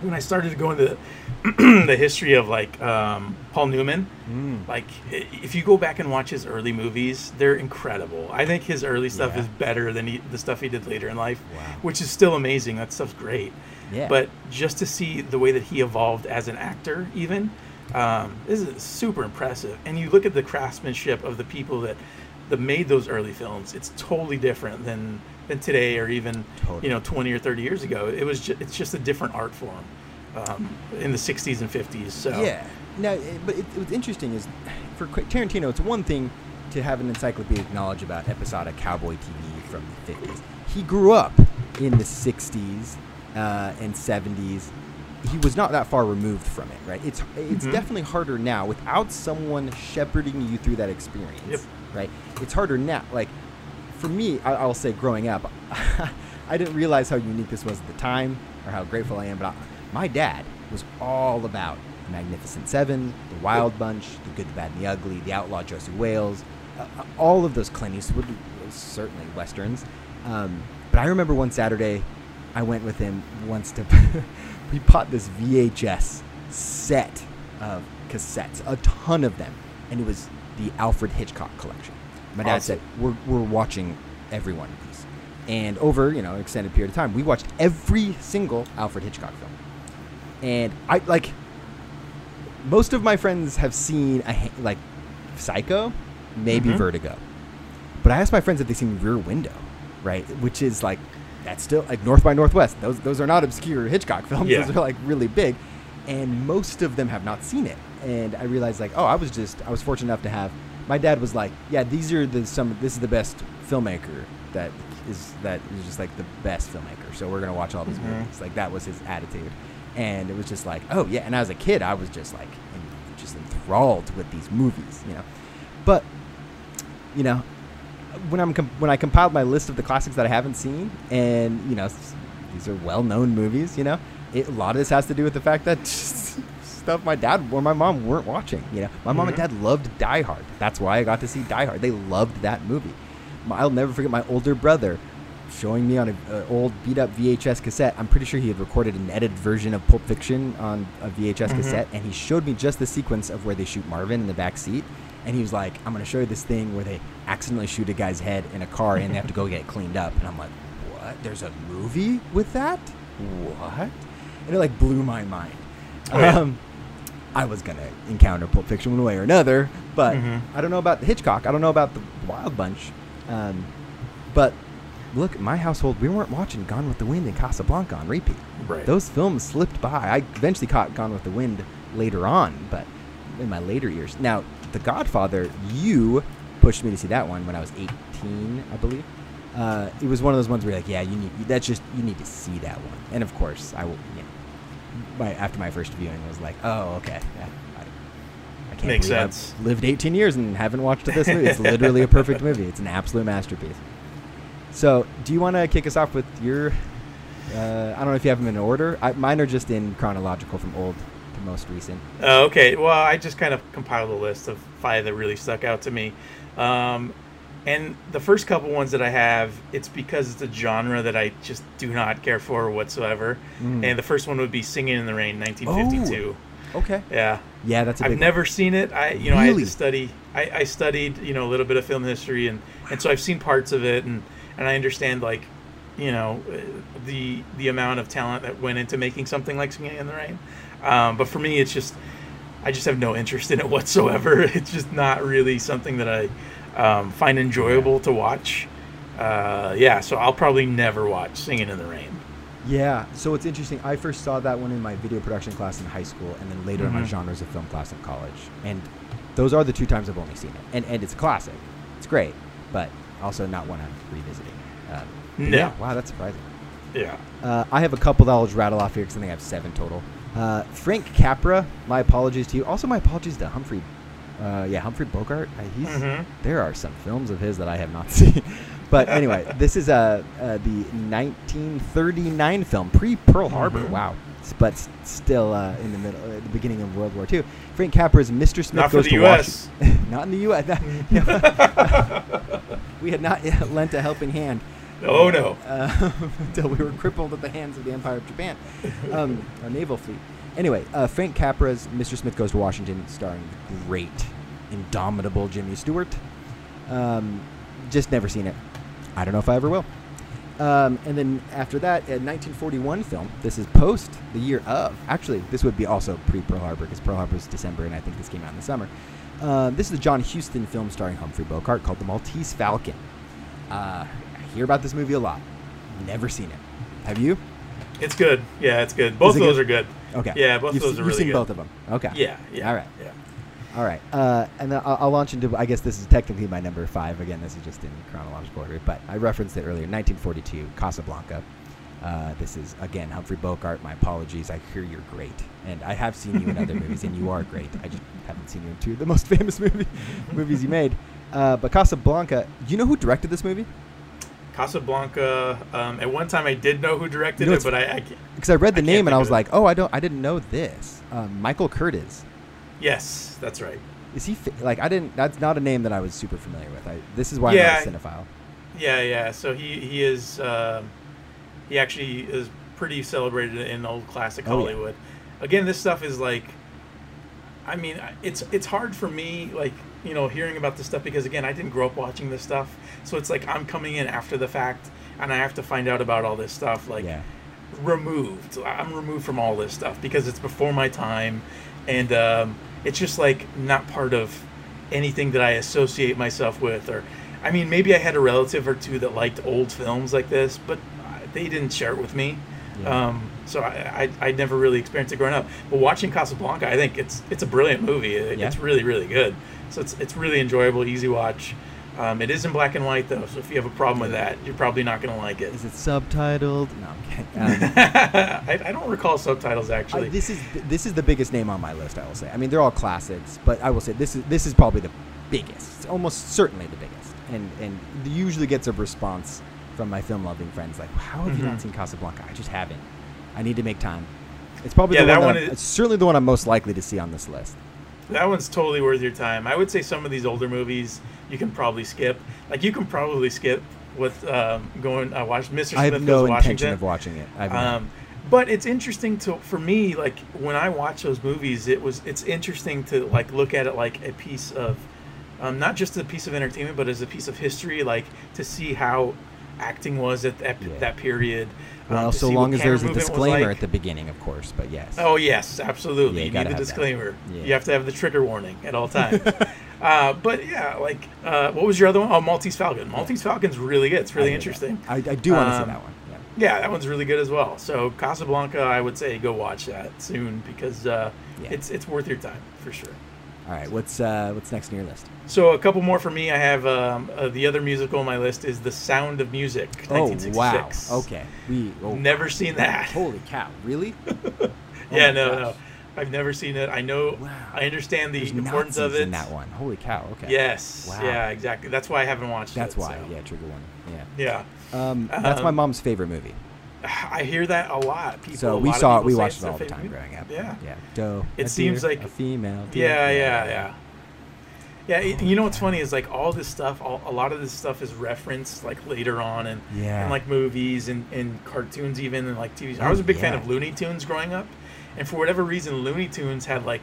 when I started to go into the history of like um, Paul Newman. Mm. Like, if you go back and watch his early movies, they're incredible. I think his early stuff Yeah. is better than he, the stuff he did later in life, Wow. which is still amazing. That stuff's great. Yeah. But just to see the way that he evolved as an actor, even, um, this is super impressive. And you look at the craftsmanship of the people that that made those early films. It's totally different than than today, or even Totally. you know 20 or 30 years ago. It was ju- it's just a different art form um, in the 60s and 50s. So Yeah. Now, it, but it, what's interesting is for Tarantino, it's one thing to have an encyclopedic knowledge about episodic cowboy TV from the 50s. He grew up in the 60s uh, and 70s. He was not that far removed from it, right? It's it's Mhm. definitely harder now without someone shepherding you through that experience, Yep. right? It's harder now. Like for me, I, I'll say growing up, I didn't realize how unique this was at the time or how grateful I am. But I, my dad was all about the Magnificent Seven, the Wild Bunch, the Good, the Bad, and the Ugly, the Outlaw Josey Wales, uh, uh, all of those Clint Eastwood, certainly westerns. Um, but I remember one Saturday, I went with him once to. we bought this VHS set of cassettes, a ton of them, and it was the Alfred Hitchcock collection. My dad Awesome. said, "We're we're watching every one of these," and over you know an extended period of time, we watched every single Alfred Hitchcock film, and I like. Most of my friends have seen a like Psycho, maybe Mhm. Vertigo, but I asked my friends if they've seen Rear Window, right? Which is like that's still like North by Northwest. Those those are not obscure Hitchcock films. Yeah. Those are like really big, and most of them have not seen it. And I realized like, oh, I was just I was fortunate enough to have. My dad was like, yeah, these are the some. This is the best filmmaker that is that is just like the best filmmaker. So we're gonna watch all these Mhm. movies. Like that was his attitude, and it was just like, oh yeah. And as a kid, I was just like, en- just enthralled with these movies, you know. But you know, when I'm com- when I compiled my list of the classics that I haven't seen, and you know, these are well-known movies. You know, it, a lot of this has to do with the fact that stuff my dad or my mom weren't watching. You know, my mom and Mhm. dad loved Die Hard. That's why I got to see Die Hard. They loved that movie. I'll never forget my older brother showing me on an old beat-up VHS cassette. I'm pretty sure he had recorded an edited version of Pulp Fiction on a VHS Mhm. cassette, and he showed me just the sequence of where they shoot Marvin in the back seat. And he was like, "I'm going to show you this thing where they accidentally shoot a guy's head in a car, and they have to go get it cleaned up." And I'm like, "What? There's a movie with that? What?" And it like blew my mind. Oh, yeah. Um, I was gonna encounter Pulp Fiction one way or another, but Mhm. I don't know about Hitchcock. I don't know about the Wild Bunch. Um, but look, my household, we weren't watching Gone with the Wind and Casablanca on repeat. Right. Those films slipped by. I eventually caught Gone with the Wind later on, but in my later years. Now, The Godfather, you pushed me to see that one when I was 18, I believe. Uh, it was one of those ones where you're like, yeah, you need that's just you need to see that one. And of course, I will. You my after my first viewing was like, oh, okay, yeah. I, I can't Makes sense. I've lived 18 years and haven't watched this movie. It's literally a perfect movie. It's an absolute masterpiece. So, do you want to kick us off with your? Uh, I don't know if you have them in order. I, mine are just in chronological from old to most recent. Uh, okay, well, I just kind of compiled a list of five that really stuck out to me. Um, and the first couple ones that I have, it's because it's a genre that I just do not care for whatsoever. Mm. And the first one would be Singing in the Rain, 1952. Okay. Yeah. Yeah, that's a big I've one. never seen it. I, you know, I had to study. I, I studied, you know, a little bit of film history, and, and so I've seen parts of it, and, and I understand like, you know, the the amount of talent that went into making something like Singing in the Rain. Um, but for me, it's just, I just have no interest in it whatsoever. It's just not really something that I um, find enjoyable to watch. Uh, yeah, so I'll probably never watch Singing in the Rain. Yeah, so it's interesting. I first saw that one in my video production class in high school, and then later in my Mhm. genres of film class in college. And those are the two times I've only seen it. And and it's a classic. It's great, but also not one I'm revisiting. Um, No. Yeah, wow, that's surprising. Yeah. Uh, I have a couple that I'll just rattle off here because I think I have seven total. Uh, Frank Capra, my apologies to you. Also, my apologies to Humphrey. Uh, yeah, Humphrey Bogart. Uh, he's Mhm. there are some films of his that I have not seen. but anyway, this is uh, uh, the 1939 film, pre Pearl Harbor. Mhm. Wow, but still uh, in the middle, uh, the beginning of World War II. Frank Capra's Mr. Smith Not goes the to US. Washington. not in the U.S. we had not yet lent a helping hand Oh, no. until we were crippled at the hands of the Empire of Japan, um, our naval fleet. Anyway, uh, Frank Capra's Mr. Smith Goes to Washington, starring the great, indomitable Jimmy Stewart. Um, just never seen it. I don't know if I ever will. Um, and then after that, a 1941 film. This is post the year of. Actually, this would be also pre Pearl Harbor because Pearl Harbor is December, and I think this came out in the summer. Uh, this is a John Huston film starring Humphrey Bogart called The Maltese Falcon. Uh, I hear about this movie a lot. Never seen it. Have you? It's good. Yeah, it's good. Both it of those good? are good. Okay. Yeah, both you've, of those se- are you've really seen good. both of them. Okay. Yeah, yeah. All right. Yeah. All right. Uh, and then I'll, I'll launch into, I guess this is technically my number five. Again, this is just in chronological order, but I referenced it earlier. 1942, Casablanca. Uh, this is, again, Humphrey Bogart. My apologies. I hear you're great. And I have seen you in other movies, and you are great. I just haven't seen you in two of the most famous movie, movies you made. Uh, but Casablanca, do you know who directed this movie? Casablanca. Um, at one time, I did know who directed You know, it, but I, I Because I read the I name and I was like, oh, I don't, I didn't know this. Um, Michael Curtiz. yes, that's right. Is he like I didn't? That's not a name that I was super familiar with. I, this is why Yeah. I'm not a cinephile. Yeah, yeah. So he he is um, he actually is pretty celebrated in old classic Oh, yeah. Hollywood. Again, this stuff is like I mean, it's it's hard for me, like you know, hearing about this stuff because again, I didn't grow up watching this stuff, so it's like I'm coming in after the fact, and I have to find out about all this stuff. Like, Yeah. removed. I'm removed from all this stuff because it's before my time, and um, it's just like not part of anything that I associate myself with. Or, I mean, maybe I had a relative or two that liked old films like this, but they didn't share it with me. Yeah. Um, so I, I I never really experienced it growing up. But watching Casablanca, I think it's it's a brilliant movie. It- Yeah. It's really really good. So it's it's really enjoyable, easy watch. Um, it is in black and white though, so if you have a problem with that, you're probably not going to like it. Is it subtitled? No, I'm kidding. Um, I, I don't recall subtitles I- actually. this is this is the biggest name on my list. I will say. I mean, they're all classics, but I will say this is this is probably the biggest. It's almost certainly the biggest, and and usually gets a response from my film loving friends like, "How have you not Mhm. seen Casablanca? I just haven't. I need to make time." It's probably Yeah, the that one, one that I'm- is- it's certainly the one I'm most likely to see on this list. That one's totally worth your time. I would say some of these older movies you can probably skip. Like you can probably skip with um, going uh, watched Mr. Smith I have no to intention Washington. of watching it. I've Um, but it's interesting to for me like when I watch those movies, it was it's interesting to like look at it like a piece of um, not just a piece of entertainment, but as a piece of history, like to see how acting was at that, Yeah. that period. um, well, to so long as there's a camera movement was disclaimer like. at the beginning, of course. But yes. Oh yes, absolutely. Yeah, you you need the disclaimer. Yeah. You have to have the trigger warning at all times. uh, but yeah, like uh, what was your other one? Oh, Maltese Falcon. Maltese Falcon's really good. It's really I interesting. I, I do want to see Um, that one. Yeah. Yeah, that one's really good as well. So Casablanca, I would say go watch that soon because uh, it's it's worth your time for sure. All right. What's uh, what's next on your list? So a couple more for me. I have um, uh, the other musical on my list is The Sound of Music, Oh wow. Okay. We. Oh, Never seen that. Holy cow! Really? Oh yeah, no, gosh. no. I've never seen it. I know. Wow. I understand the There's importance of it. in that one. Holy cow! Okay. Yes. Wow. Yeah, exactly. That's why I haven't watched it. That's it. why. so. Yeah, trigger one. Yeah. Yeah. Um, that's my Um, mom's favorite movie. I hear that a lot. People, So a we saw it. We watched it all the time growing up. Yeah. Yeah. Doe. It a seems deer, like- a female. deer. Yeah, yeah, yeah. Yeah, it, you know what's funny is like all this stuff, all, a lot of this stuff is referenced like later on and Yeah. in like movies and, and cartoons even and like TV. I Oh, was a big fan of Looney Tunes growing up, and for whatever reason, Looney Tunes had like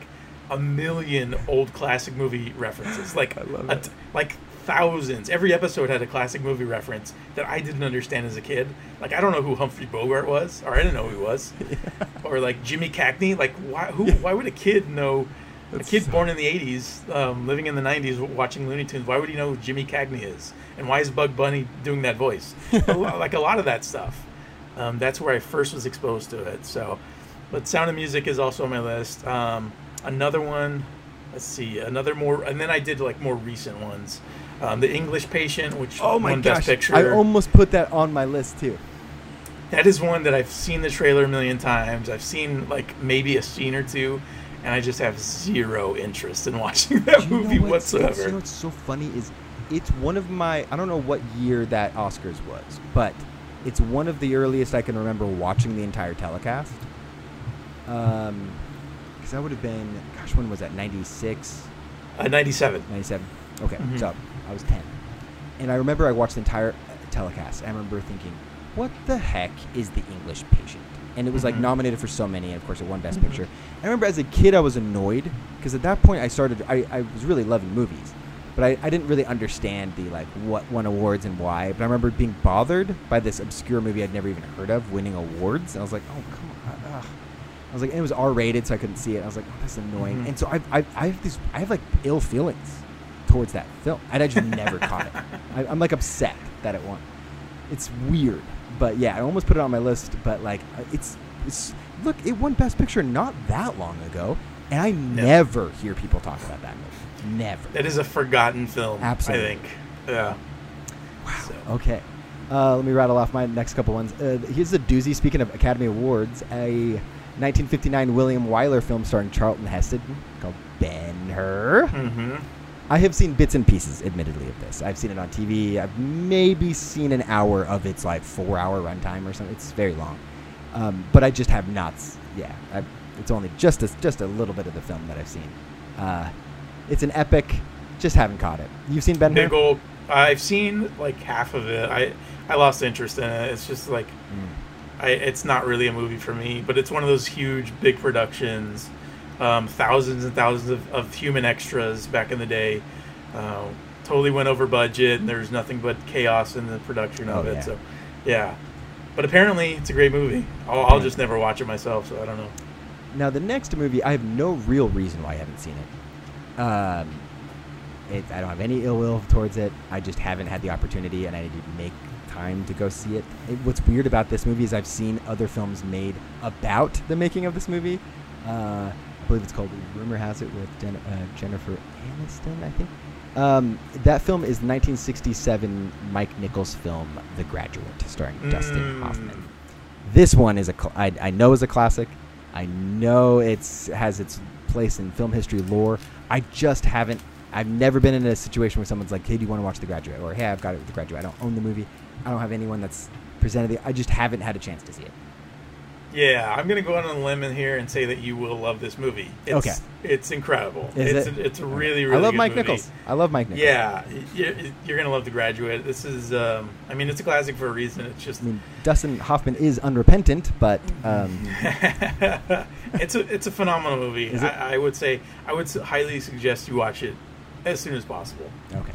a million old classic movie references, like I love it. t- like thousands. Every episode had a classic movie reference that I didn't understand as a kid. Like I don't know who Humphrey Bogart was, or I didn't know who he was, or like Jimmy Cagney. Like why who why would a kid know? A kid so- born in the '80s, um, living in the '90s, watching Looney Tunes. Why would he know who Jimmy Cagney is, and why is Bug Bunny doing that voice? Like a lot of that stuff. Um, that's where I first was exposed to it. So, but Sound of Music is also on my list. Um, another one, let's see, another more, and then I did like more recent ones. Um, the English Patient, which Oh my won gosh! Best Picture. I almost put that on my list too. that is one that I've seen the trailer a million times. I've seen like maybe a scene or two, and I just have zero interest in watching that movie what's- whatsoever. You know what's so funny is it's one of my I don't know what year that Oscars was, but it's one of the earliest I can remember watching the entire telecast. Um, because that would have been gosh, when was that? 96, Uh, 97. 97? Okay, Mhm. so I was ten, and I remember I watched the entire uh, telecast. I remember thinking, what the heck is the English Patient? And it was like Mhm. nominated for so many, and of course it won Best Mhm. Picture. I remember as a kid I was annoyed because at that point I started I, I was really loving movies, but I, I didn't really understand the like what won awards and why. But I remember being bothered by this obscure movie I'd never even heard of winning awards, and I was like, oh come on. ugh. I was like, and it was R rated, so I couldn't see it. I was like, oh, that's annoying. Mhm. And so I, I, I have these, I have like ill feelings towards that film, and I just never caught it. I, I'm like upset that it won. It's weird, but yeah, I almost put it on my list, but like, uh, it's, it's look, it won Best Picture not that long ago, and I never hear people talk about that movie. Never. That is a forgotten film. Absolutely. I think. Yeah. Wow. So- Okay. Uh, let me rattle off my next couple ones. Uh, here's a doozy. Speaking of Academy Awards, a 1959 William Wyler film starring Charlton Heston called Ben Hur. Mm-hmm. I have seen bits and pieces, admittedly, of this. I've seen it on TV. I've maybe seen an hour of its like four-hour runtime or something. It's very long, um, but I just have not. Yeah, I, it's only just a, just a little bit of the film that I've seen. Uh, it's an epic. Just haven't caught it. You've seen Ben? Big old. I've seen like half of it. I I lost interest in it. It's just like Mm. I. It's not really a movie for me, but it's one of those huge, big productions. Um, thousands and thousands of, of human extras back in the day. Uh, totally went over budget, and there's nothing but chaos in the production of Oh, it. yeah. So, yeah. But apparently, it's a great movie. I'll, I'll just never watch it myself, so I don't know. Now the next movie, I have no real reason why I haven't seen it. Um, it I don't have any ill will towards it. I just haven't had the opportunity, and I need to make time to go see it. it. What's weird about this movie is I've seen other films made about the making of this movie. Uh, believe it's called Rumor Has It with Jen, uh, Jennifer Aniston, I think. Um, that film is 1967 Mike Nichols film, The Graduate, starring Dustin Mm. Hoffman. This one is a cl- I, I know is a classic. I know it's has its place in film history lore. I just haven't. I've never been in a situation where someone's like, "Hey, do you want to watch The Graduate?" or "Hey, I've got it with The Graduate." I don't own the movie. I don't have anyone that's presented it. I just haven't had a chance to see it. Yeah, I'm gonna go out on a limb in here and say that you will love this movie. It's, Okay. it's incredible. Is it's it? A, it's a really really. I love Mike movie. Nichols. I love Mike Nichols. Yeah, you're, you're gonna love The Graduate. This is, um, I mean, it's a classic for a reason. It's just, I mean, Dustin Hoffman is unrepentant, but um, it's a it's a phenomenal movie. I, I would say I would highly suggest you watch it as soon as possible. okay.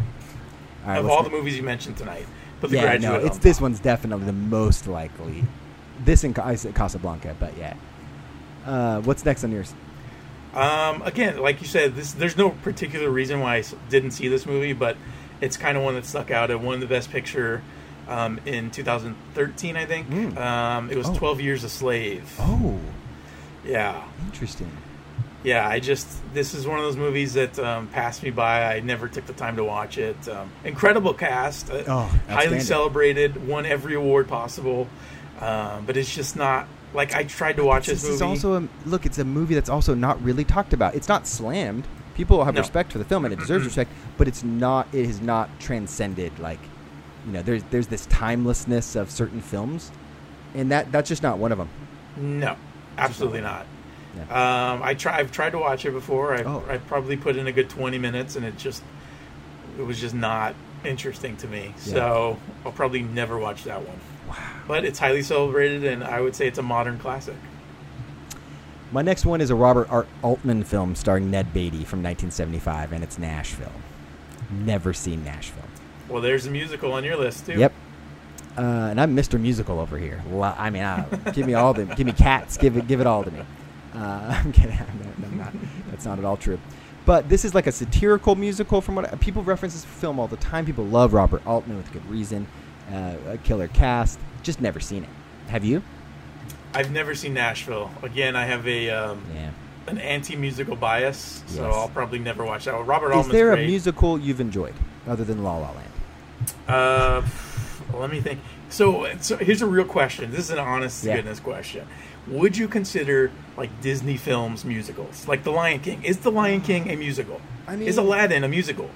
All right, of all the movies you mentioned tonight, but The yeah, Graduate. no, it's this one's definitely the most likely. This in I said Casablanca, but yeah. Uh, what's next on yours? Um, again, like you said, this there's no particular reason why I didn't see this movie, but it's kind of one that stuck out. It won the Best Picture um, in 2013, I think. Mm. Um, it was Oh. 12 Years a Slave. Oh, Yeah, interesting. yeah. I just this is one of those movies that um, passed me by. I never took the time to watch it. Um, incredible cast, uh, Oh, highly celebrated, won every award possible, um, but it's just not like I tried to watch this, This movie. is also a look. It's a movie that's also not really talked about. It's not slammed. People have No. respect for the film, and it deserves respect. But it's not. It has not transcended. Like, you know, there's there's this timelessness of certain films, and that that's just not one of them. No, absolutely not. Yeah. Um, I try. I've tried to watch it before. I Oh. I probably put in a good twenty minutes, and it just it was just not interesting to me. So I'll probably never watch that one. Wow. But it's highly celebrated, and I would say it's a modern classic. My next one is a Robert Art Altman film starring Ned Beatty from 1975, and it's Nashville. Never seen Nashville. Well, there's a musical on your list too. Yep. Uh, and I'm Mr. Musical over here. I mean, uh, give me all the, give me cats, give it, give it all to me. Uh, I'm kidding. I'm not, I'm not- That's not at all true. But this is like a satirical musical. From what I, people reference this film all the time. People love Robert Altman with good reason. Uh, a killer cast. Just never seen it. Have you? I've never seen Nashville. Again, I have a um, Yeah. an anti-musical bias, so Yes. I'll probably never watch that. one. Robert Is Altman's there great. a musical you've enjoyed other than La La Land? Uh, let me think. So, so here's a real question. This is an honest to Yeah. goodness question. Would you consider like Disney films musicals, like The Lion King? Is The Lion King a musical? I mean- is Aladdin a musical?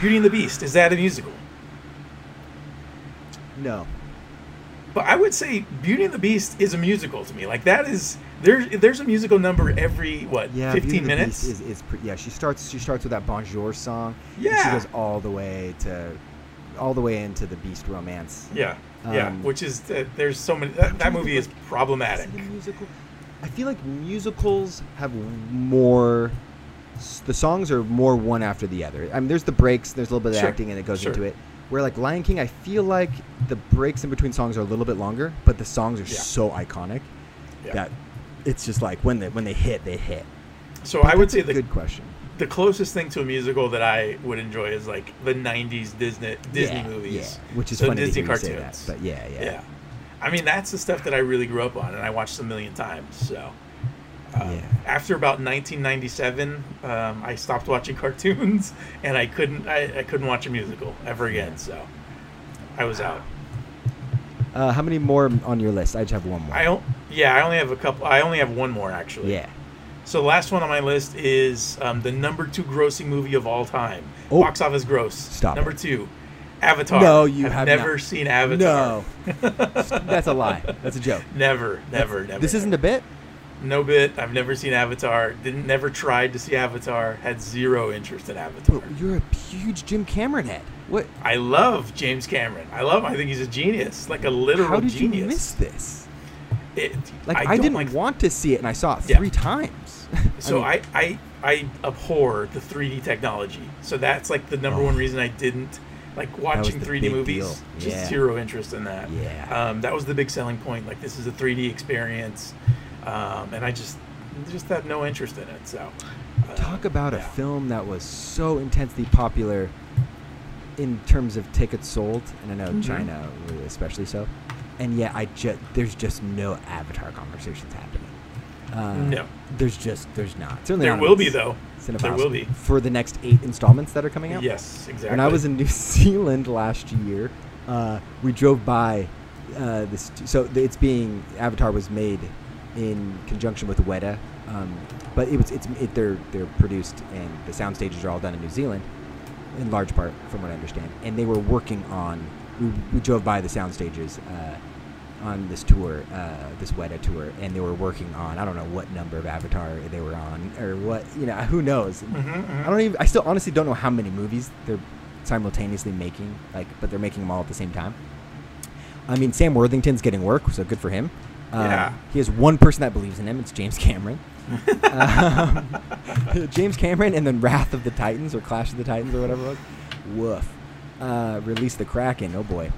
Beauty and the Beast is that a musical? No. But I would say Beauty and the Beast is a musical to me. Like that is there's there's a musical number every what Yeah, Beauty 15 and the minutes. Is, is yeah. She starts she starts with that Bonjour song. and Yeah. she goes all the way to all the way into the Beast romance. yeah, yeah. Um, Which is uh, there's so many. That, that movie is problematic. Is musical? I feel like musicals have more. The songs are more one after the other. I mean, there's the breaks, there's a little bit of Sure, acting, and it goes sure. into it. Where like Lion King, I feel like the breaks in between songs are a little bit longer, but the songs are Yeah. so iconic Yeah. that it's just like when they when they hit, they hit. So I would say the good question. the closest thing to a musical that I would enjoy is like the '90s Disney Disney Yeah, movies, yeah, which is so funny Disney to hear you say cartoons. that, but yeah, yeah, yeah. I mean, that's the stuff that I really grew up on, and I watched a million times. So, um, Yeah. after about 1997, um, I stopped watching cartoons, and I couldn't I, I couldn't watch a musical ever again. So, I was out. Uh, how many more on your list? I just have one more. I don't. Yeah, I only have a couple. I only have one more actually. yeah. So the last one on my list is um, the number two grossing movie of all time. Oh. Box office gross. Stop Number it. two, Avatar. No, you I've have never not. seen Avatar. No, that's a lie. That's a joke. Never, never, never. This isn't a bit. No bit. I've never seen Avatar. Didn't never tried to see Avatar. Had zero interest in Avatar. But you're a huge Jim Cameron head. What? I love James Cameron. I love him. I think he's a genius, like a literal How did genius. you miss this? It, Like I, don't didn't like want to see it, and I saw it Yeah. three times. So mean, I, I I abhor the 3D technology. So that's like the number Oh. one reason I didn't like watching 3D movies. deal. Just Yeah. zero interest in that. Yeah. Um, that was the big selling point. Like this is a 3D experience, um, and I just just had no interest in it. So uh, talk about a film that was so intensely popular in terms of tickets sold, and I know Mhm. China especially so. And yet, I just there's just no Avatar conversations happening. Uh, No. there's just there's not. Certainly There not will be though. Cinephile There will be. for the next eight installments that are coming out. Yes, exactly. When I was in New Zealand last year, uh, we drove by uh, this. So it's being Avatar was made in conjunction with Weta, um, but it was it's it, they're they're produced and the sound stages are all done in New Zealand, in large part from what I understand. And they were working on. We, we drove by the sound stages. Uh, on this tour, uh, this Weta tour, and they were working on I don't know what number of Avatar they were on, or what you know, who knows. Mhm, mhm. I don't even. I still honestly don't know how many movies they're simultaneously making. Like, but they're making them all at the same time. I mean, Sam Worthington's getting work, so good for him. Um, Yeah. He has one person that believes in him. It's James Cameron. um, James Cameron, and then Wrath of the Titans or Clash of the Titans or whatever it was. Woof. Uh, release the Kraken. Oh boy.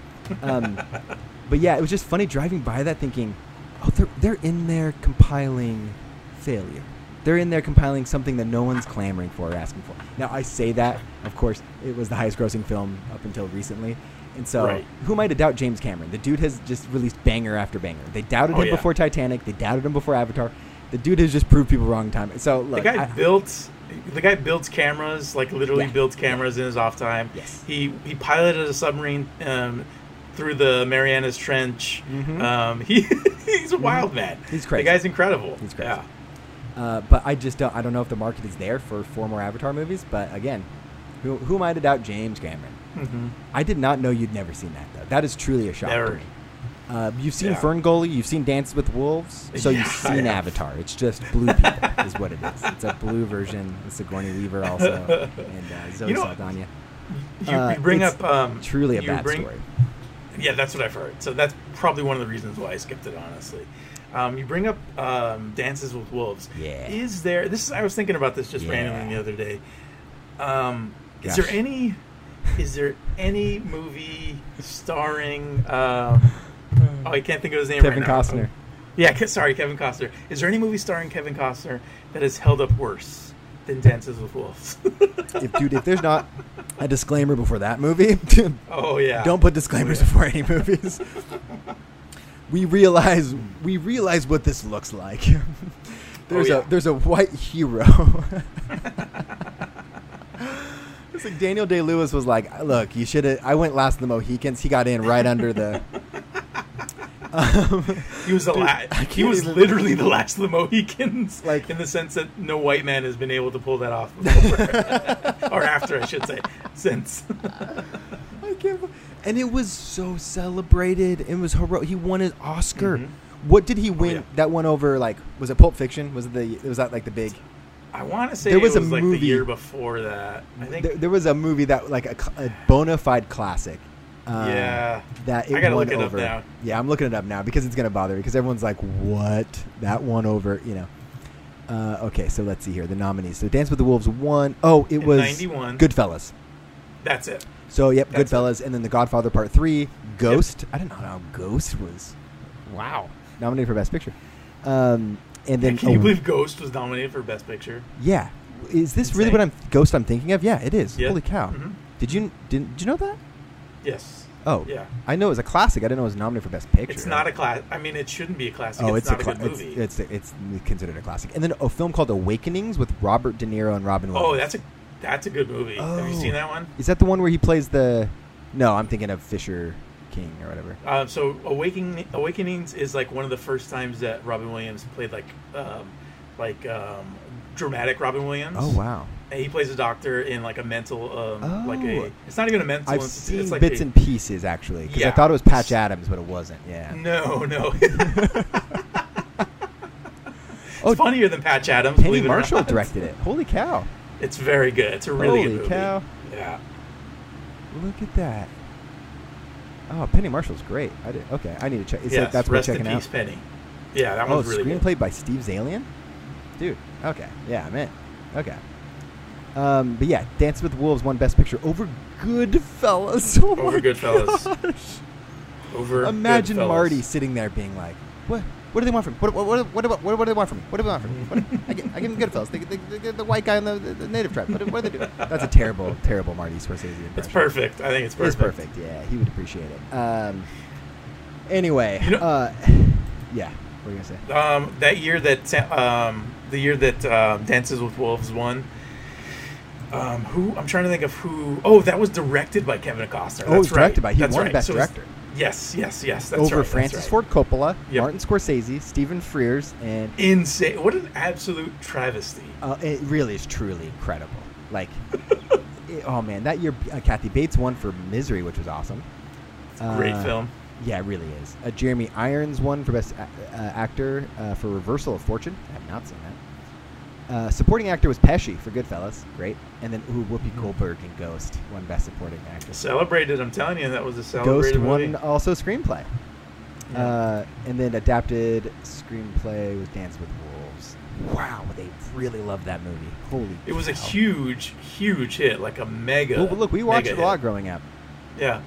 Um, but yeah, it was just funny driving by that, thinking, oh, they're they're in there compiling failure. They're in there compiling something that no one's clamoring for or asking for. Now, I say that, of course, it was the highest grossing film up until recently. And so, Right. who am I to doubt James Cameron? The dude has just released banger after banger. They doubted Oh, him yeah. before Titanic. They doubted him before Avatar. The dude has just proved people wrong time. So, the guy I- built the guy builds cameras like literally Yeah. builds cameras in his off time Yes. he he piloted a submarine um, through the marianas trench Mhm. um, he he's a wild man He's crazy. the guy's incredible He's crazy. yeah Uh, but I just don't. I don't know if the market is there for four more Avatar movies. But again, who, who am I to doubt James Cameron? Mhm. I did not know you'd never seen that though. That is truly a shock to me. Uh, you've seen Yeah. Ferngully, you've seen Dances with Wolves, so Yeah, you've seen. Avatar. It's just blue people, is what it is. It's a blue version. It's Sigourney Weaver also, and uh, Zoe You know- Saldana. you, Uh, you bring it's up um, Truly a bad bring- story. Yeah, that's what I've heard. So that's probably one of the reasons why I skipped it. Honestly, um, you bring up um, Dances with Wolves. Yeah. Is there? This is. I was thinking about this just randomly the other day. Um, is there any? Is there any movie starring? Um, oh, I can't think of his name Kevin right now. Costner. Yeah, sorry, Kevin Costner. Is there any movie starring Kevin Costner that has held up worse than Dances with Wolves? If dude, if there's not a disclaimer before that movie, oh yeah. Don't put disclaimers Oh, yeah. before any movies. we realize we realize what this looks like. there's Oh, yeah. a there's a white hero. It's like Daniel Day Lewis was like, look, you should have. I went last of the Mohicans. He got in right under the. Um, He was the Dude, la- He was even- literally the last of the Mohicans, Like- in the sense that no white man has been able to pull that off before, or after, I should say, since. I can't. And it was so celebrated. It was heroic. He won an Oscar. Mhm. What did he win? yeah. That one over like was it Pulp Fiction? Was it the was that like the big? I want to say There it was was, a like movie- the year before that. I think. there, there was a movie that like a, a bona fide classic. Uh, Yeah. that it I gotta won look it up now. Yeah, I'm looking it up now because it's gonna bother me because everyone's like, "What? That one over?" You know. Uh, okay, so let's see here the nominees. So Dance with the Wolves won. Oh, it In was 91. Goodfellas. That's it. So yep, That's Goodfellas, and then The Godfather Part Three, Ghost. I didn't know how Ghost was. Wow, nominated for Best Picture. Um, and then Can you oh, believe Ghost was nominated for Best Picture? Yeah, is this really what I'm Ghost I'm thinking of? Yeah, it is. Yeah. Holy cow! Mhm. Did you did, did you know that? Yes. Oh, Yeah. I know it was a classic. I didn't know it was nominated for Best Picture. It's not a class. I mean, it shouldn't be a classic. Oh, it's, it's, not a, a, good movie. It's, it's it's considered a classic. And then a film called Awakenings with Robert De Niro and Robin Williams. oh, that's a that's a good movie. Have you Oh. seen that one? Is that the one where he plays the? No, I'm thinking of Fisher King or whatever. Um, so Awakening, Awakenings is like one of the first times that Robin Williams played like um, like um, dramatic Robin Williams. Oh wow! And he plays a doctor in like a mental um, like Oh. a. It's not even a mental. I've it's, seen it's like bits a, and pieces actually because I thought it was Patch Adams, but it wasn't. Yeah. No, no. Oh, it's funnier than Patch Adams. Penny believe it Marshall directed it. Holy cow! It's very good. It's a really Holy good movie. cow. Yeah. Look at that. Oh, Penny Marshall's great. I did. Okay, I need to check. It's Yes, like that's Rest in checking peace, out. Penny. Yeah, that Oh, one's really screenplay good. by Steve Zaillian. dude. Okay, yeah, I'm in. Okay. Um, but yeah, Dance with Wolves won Best Picture over Goodfellas. Oh Over Goodfellas. gosh. Over Imagine Goodfellas. Marty sitting there being like, "What? What do they want from me? What? What? What? What, what, what, what do they want from me? What do they want from me? What, I, give, I give them Goodfellas. They, they, they, get the white guy in the, the, the native tribe. What, what do they do? That's a terrible, terrible Marty Scorsese impression. It's perfect. I think it's perfect. It's perfect. perfect. Yeah, he would appreciate it. Um. Anyway, You know- uh, yeah. What are you gonna say? Um, that year that um, the year that um, Dances with Wolves won. Um, who I'm trying to think of who. Oh, that was directed by Kevin Costner. Oh, it was That's right. directed by- he That's won right. Best So it's- Director. Yes, yes, yes. That's Over right, Francis right. Ford Coppola, Yep. Martin Scorsese, Stephen Frears, and Insane! What an absolute travesty. uh, it really is truly incredible. Like, it- oh man, that year uh, Kathy Bates won for Misery, which was awesome. Great Uh, film. Yeah, it really is. Uh, Jeremy Irons won for Best a- uh, Actor uh, for Reversal of Fortune. I have not seen that. Uh, supporting actor was Pesci for Goodfellas. Great. And then ooh, Whoopi Goldberg in Ghost won Best Supporting Actress. Celebrated. I'm telling you, that was a celebrated Ghost celebrated won movie. also screenplay. Yeah. Uh, and then adapted screenplay was Dance with Wolves. Wow, they really loved that movie. Holy. It was a huge, huge hit, like a mega. Well, look, we watched mega it a lot hit. growing up. Yeah,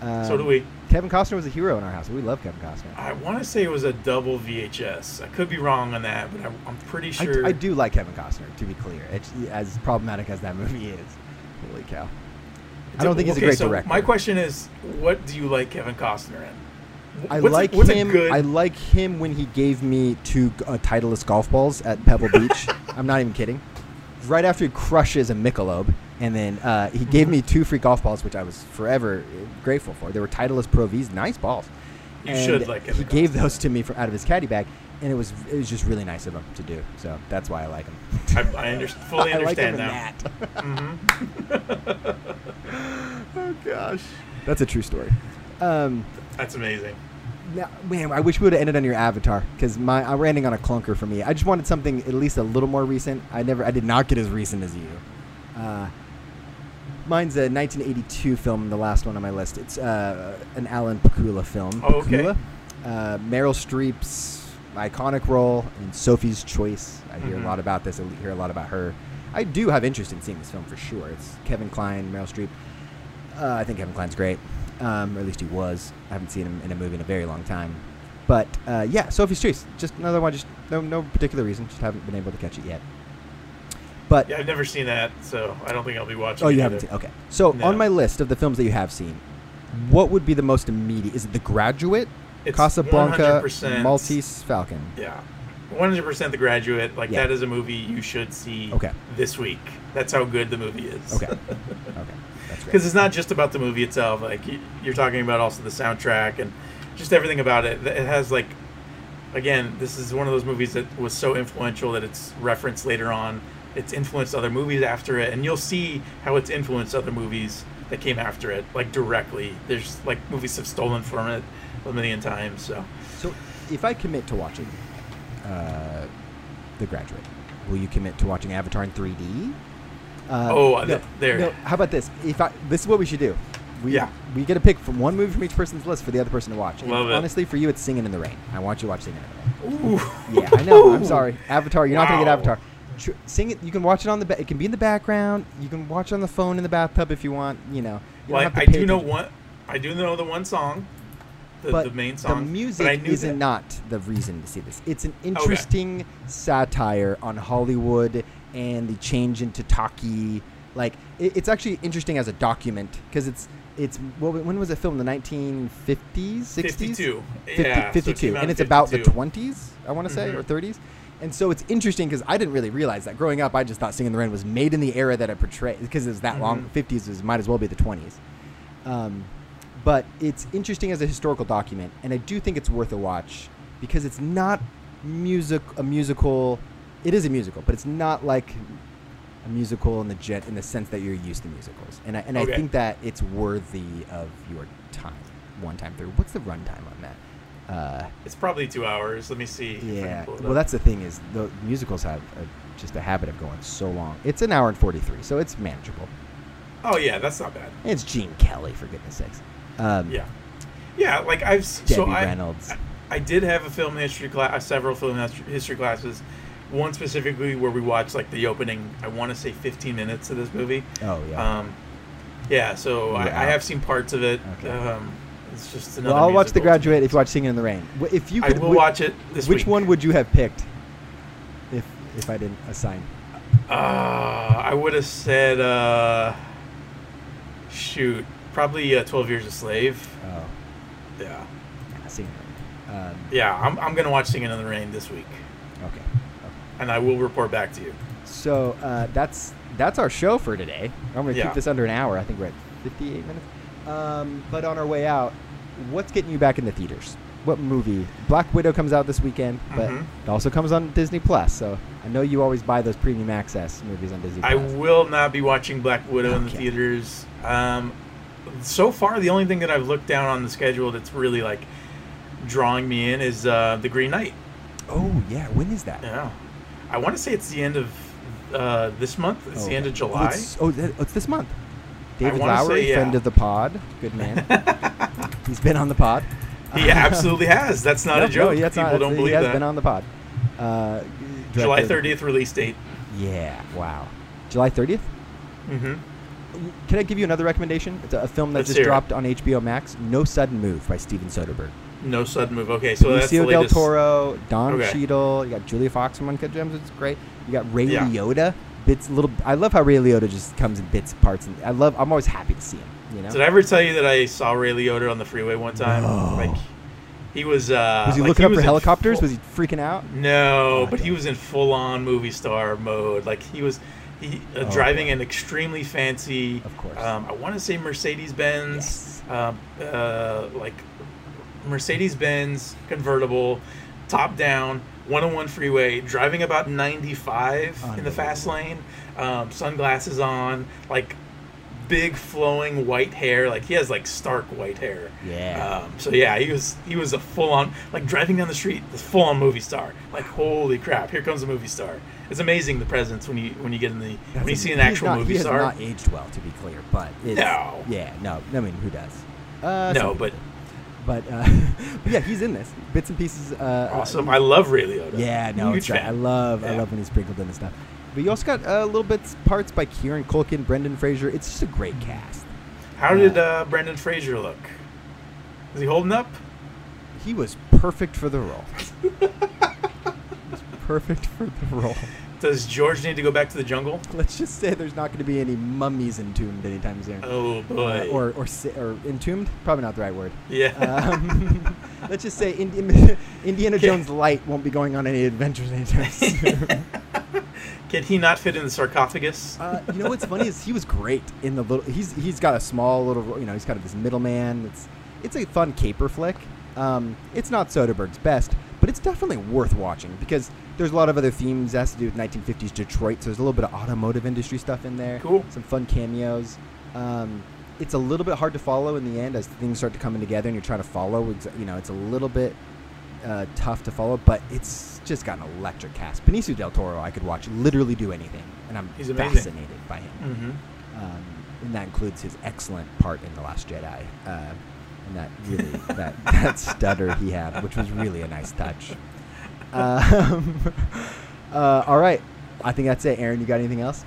Um, so do we. Kevin Costner was a hero in our house. We love Kevin Costner. I want to say it was a double VHS. I could be wrong on that, but I, I'm pretty sure. I, I do like Kevin Costner, to be clear. It's, as problematic as that movie is. Holy cow. I don't think he's a great so director. My question is, what do you like Kevin Costner in? I what's like a, him. Good, I like him when he gave me two uh, Titleist golf balls at Pebble Beach. I'm not even kidding. Right after he crushes a Michelob, and then uh, he gave me two free golf balls, which I was forever grateful for. They were Titleist Pro V's, nice balls. You and should like He gave those to me from out of his caddy bag, and it was it was just really nice of him to do. So that's why I like him. I, I under, fully I like him understand now. that. hmm oh gosh, that's a true story. Um, That's amazing. Now, man, I wish we would have ended on your Avatar because my we're ending on a clunker for me. I just wanted something at least a little more recent. I never, I did not get as recent as you. Uh, mine's a 1982 film, the last one on my list. It's uh, an Alan Pakula film. Oh, okay. Pakula. Uh, Meryl Streep's iconic role in Sophie's Choice. I hear Mhm. a lot about this. I hear a lot about her. I do have interest in seeing this film for sure. It's Kevin Kline, Meryl Streep. Uh, I think Kevin Kline's great, um, or at least he was. I haven't seen him in a movie in a very long time. But uh, yeah, Sophie's Choice. Just another one. Just no, no particular reason. Just haven't been able to catch it yet. But Yeah, I've never seen that, so I don't think I'll be watching. oh, it you either. haven't seen. Okay, so No. on my list of the films that you have seen, what would be the most immediate? Is it The Graduate, It's Casablanca, 100% Maltese Falcon? Yeah, 100% The Graduate. Like Yeah. that is a movie you should see. Okay. This week. That's how good the movie is. Okay, okay. Because it's not just about the movie itself. Like you're talking about also the soundtrack and just everything about it. It has like, again, this is one of those movies that was so influential that it's referenced later on. It's influenced other movies after it, and you'll see how it's influenced other movies that came after it, like directly. There's like movies have stolen from it a million times. So So, if I commit to watching uh, The Graduate, will you commit to watching Avatar in 3D? Uh, Oh, th- there. No, how about this? If I, this is what we should do. We, Yeah. We get a pick from one movie from each person's list for the other person to watch. And Love it. honestly, for you, it's Singing in the Rain. I want you to watch Singing in the Rain. Ooh. Yeah, I know. I'm sorry. Avatar. You're not gonna get Avatar. Sing it. You can watch it on the. Ba- it can be in the background. You can watch it on the phone in the bathtub if you want. You know. You Well, I, I do know one. I do know the one song, the, but the main song. The music but I knew is that- not the reason to see this. It's an interesting satire on Hollywood and the change into talkie. Like it, it's actually interesting as a document because it's it's well, when was it filmed? The 1950s, 60s, 52. 50 yeah, so it 52, and in it's about the 20s. I want to say Mhm. or 30s. And so it's interesting because I didn't really realize that growing up. I just thought Singing in the Rain was made in the era that it portrayed because it was that long. Mhm. 50s is might as well be the 20s. Um, but it's interesting as a historical document, and I do think it's worth a watch because it's not music a musical. It is a musical, but it's not like a musical in the jet in the sense that you're used to musicals. And I, and I think that it's worthy of your time, one time through. What's the runtime on that? Uh, It's probably two hours. Let me see. if I can yeah. Well, that's the thing is the musicals have a, just a habit of going so long. It's an hour and forty three, so it's manageable. Oh yeah, that's not bad. It's Gene Kelly for goodness sakes. Um, Yeah, yeah. Like I've Debbie so I, Reynolds. I I did have a film history class, several film history classes, one specifically where we watched like the opening. I want to say 15 minutes of this movie. Oh yeah. Um, yeah, so I, I have seen parts of it. Okay. Um, it's just another. well, I'll watch The Graduate if you watch Singing in the Rain. If you could, I will whi- watch it this week. Which week. one would you have picked if if I didn't assign? Uh, I would have said, uh, shoot, probably uh, 12 Years a Slave. Oh, Yeah. yeah, Singing in the Rain. Um, Yeah, I'm, I'm going to watch Singing in the Rain this week, okay. okay. and I will report back to you. So uh, that's that's our show for today. I'm gonna Yeah. keep this under an hour. I think we're at 58 minutes. Um, but on our way out, what's getting you back in the theaters? What movie? Black Widow comes out this weekend, but Mhm. it also comes on Disney Plus. So I know you always buy those premium access movies on Disney Plus. I will not be watching Black Widow in the theaters. Um, so far, the only thing that I've looked down on the schedule that's really like drawing me in is uh, The Green Knight. oh yeah, when is that? Yeah, I want to say it's the end of uh, this month. It's Oh, the end of. July. Oh, it's, oh, it's this month. David Lowery, yeah. friend of the pod, good man. He's been on the pod. he absolutely has. That's not No, a joke. No, that's People not, don't he has that. been on the pod. Uh, July 30th release date. Yeah, wow. July 30th? Mm-hmm. Can I give you another recommendation? It's a, a film that Let's just hear it. dropped on HBO Max. No Sudden Move by Steven Soderbergh. No sudden move. Okay, so that's the del. Toro, Don Okay. Cheadle. You got Julia Fox from Uncut Gems. It's great. You got Ray Yeah. Liotta. Bits little. I love how Ray Liotta just comes in bits, and parts, and I love. I'm always happy to see him. You know. Did I ever tell you that I saw Ray Liotta on the freeway one time? No. Like, he was. Uh, was he like, looking up for helicopters? full- was he freaking out? No, Oh, but he was in full-on movie star mode. Like he was, he uh, Oh, driving an extremely fancy. Of course. Um, I want to say Mercedes Benz. Yes. Um, uh, like Mercedes Benz convertible, top down, 101 freeway, driving about 95 in the fast lane, um, sunglasses on, like big flowing white hair. Like he has like stark white hair. Yeah. Um, so yeah, he was he was a full on like driving down the street, the full on movie star. Like holy crap, here comes a movie star. It's amazing the presence when you when you get in the when you see an actual not- movie he star. has not aged well, to be clear, but No. yeah, no, I mean, who does? Uh, No, but-. But uh, but yeah, he's in this bits and pieces. Uh, awesome. uh, I love Ray Liotta. yeah, no, Huge it's great. I love I love when he's sprinkled in and stuff. But you also got uh, little bits parts by Kieran Culkin, Brendan Fraser. It's just a great cast. How did uh, Brendan Fraser look? Is he holding up? He was perfect for the role. he was perfect for the role. Does George need to go back to the jungle? Let's just say there's not going to be any mummies entombed anytime soon. Oh boy. Uh, or or or entombed? Probably not the right word. yeah. Um, let's just say Indi- Indiana. Jones Light won't be going on any adventures anytime soon. Can he not fit in the sarcophagus? uh, you know what's funny is he was great in the little. He's he's got a small little. You know, he's kind of this middleman. It's it's a fun caper flick. Um, it's not Soderbergh's best, but it's definitely worth watching because there's a lot of other themes that has to do with 1950s Detroit. So there's a little bit of automotive industry stuff in there. Cool. Some fun cameos. Um, it's a little bit hard to follow in the end as things start to come in together and you're trying to follow. It's, you know, it's a little bit uh, tough to follow, but it's just got an electric cast. Benicio del Toro, I could watch literally do anything, and I'm He's amazing. fascinated by him. mm-hmm. Um, and that includes his excellent part in The Last Jedi, uh, and that really that that stutter he had, which was really a nice touch. Um, uh, all right, I think that's it. Aaron, you got anything else?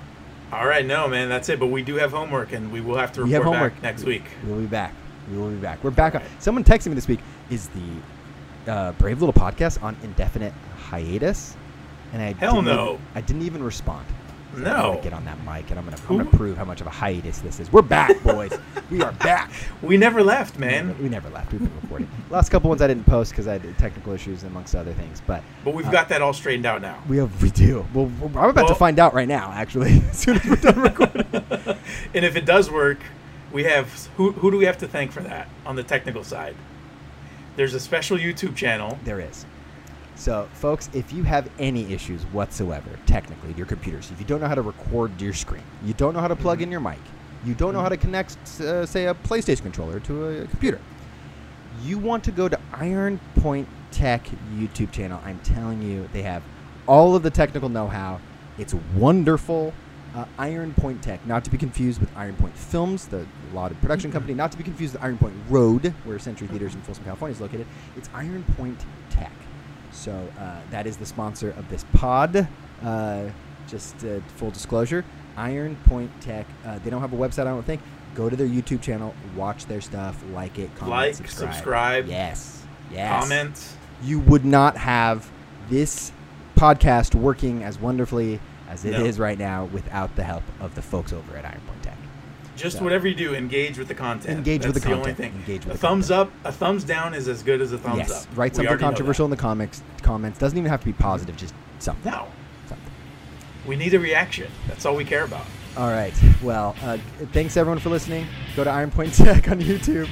All right, no, man, that's it. But we do have homework, and we will have to report we have homework back next week. We will be back. We will be back. We're back. On, someone texted me this week. Is the uh, Brave Little Podcast on indefinite hiatus? And I Hell didn't no. even- I didn't even respond. So I'm No. gonna get on that mic and I'm gonna I'm gonna prove how much of a hiatus this is. We're back, boys. we are back. We never left, We man. never, we never left. We've been recording. Last couple ones I didn't post because I had technical issues amongst other things. But But we've uh, got that all straightened out now. we have we do. Well, I'm about to find out right now. Actually, as soon as we're done recording. and if it does work, we have who? Who do we have to thank for that on the technical side? There's a special YouTube channel. There is. So, folks, if you have any issues whatsoever, technically, your computers, if you don't know how to record your screen, you don't know how to plug in your mic, you don't know how to connect, uh, say, a PlayStation controller to a computer, you want to go to Iron Point Tech YouTube channel. I'm telling you, they have all of the technical know-how. It's wonderful. Uh, Iron Point Tech, not to be confused with Iron Point Films, the lauded production company, not to be confused with Iron Point Road, where Century Theaters in Folsom, California is located. It's Iron Point Tech. So uh, that is the sponsor of this pod. Uh, just uh, full disclosure, Iron Point Tech. Uh, they don't have a website, I don't think. Go to their YouTube channel, watch their stuff, like it, comment, Like, subscribe. subscribe. Yes. Yes. Comment. You would not have this podcast working as wonderfully as it is No. right now without the help of the folks over at Iron Point. Just So- whatever you do, engage with the content. Engage with That's the the only thing. Engage with a the thumbs up, a thumbs down is as good as a thumbs yes. up. Write something already know that. controversial in the comics comments. Doesn't even have to be positive, just something. No, something. we need a reaction. That's all we care about. All right. Well, uh, thanks everyone for listening. Go to Iron Point Tech on YouTube,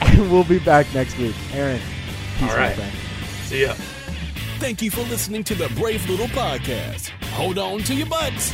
and we'll be back next week. Aaron, peace, All my friend. See ya. Thank you for listening to the Brave Little Podcast. Hold on to your butts.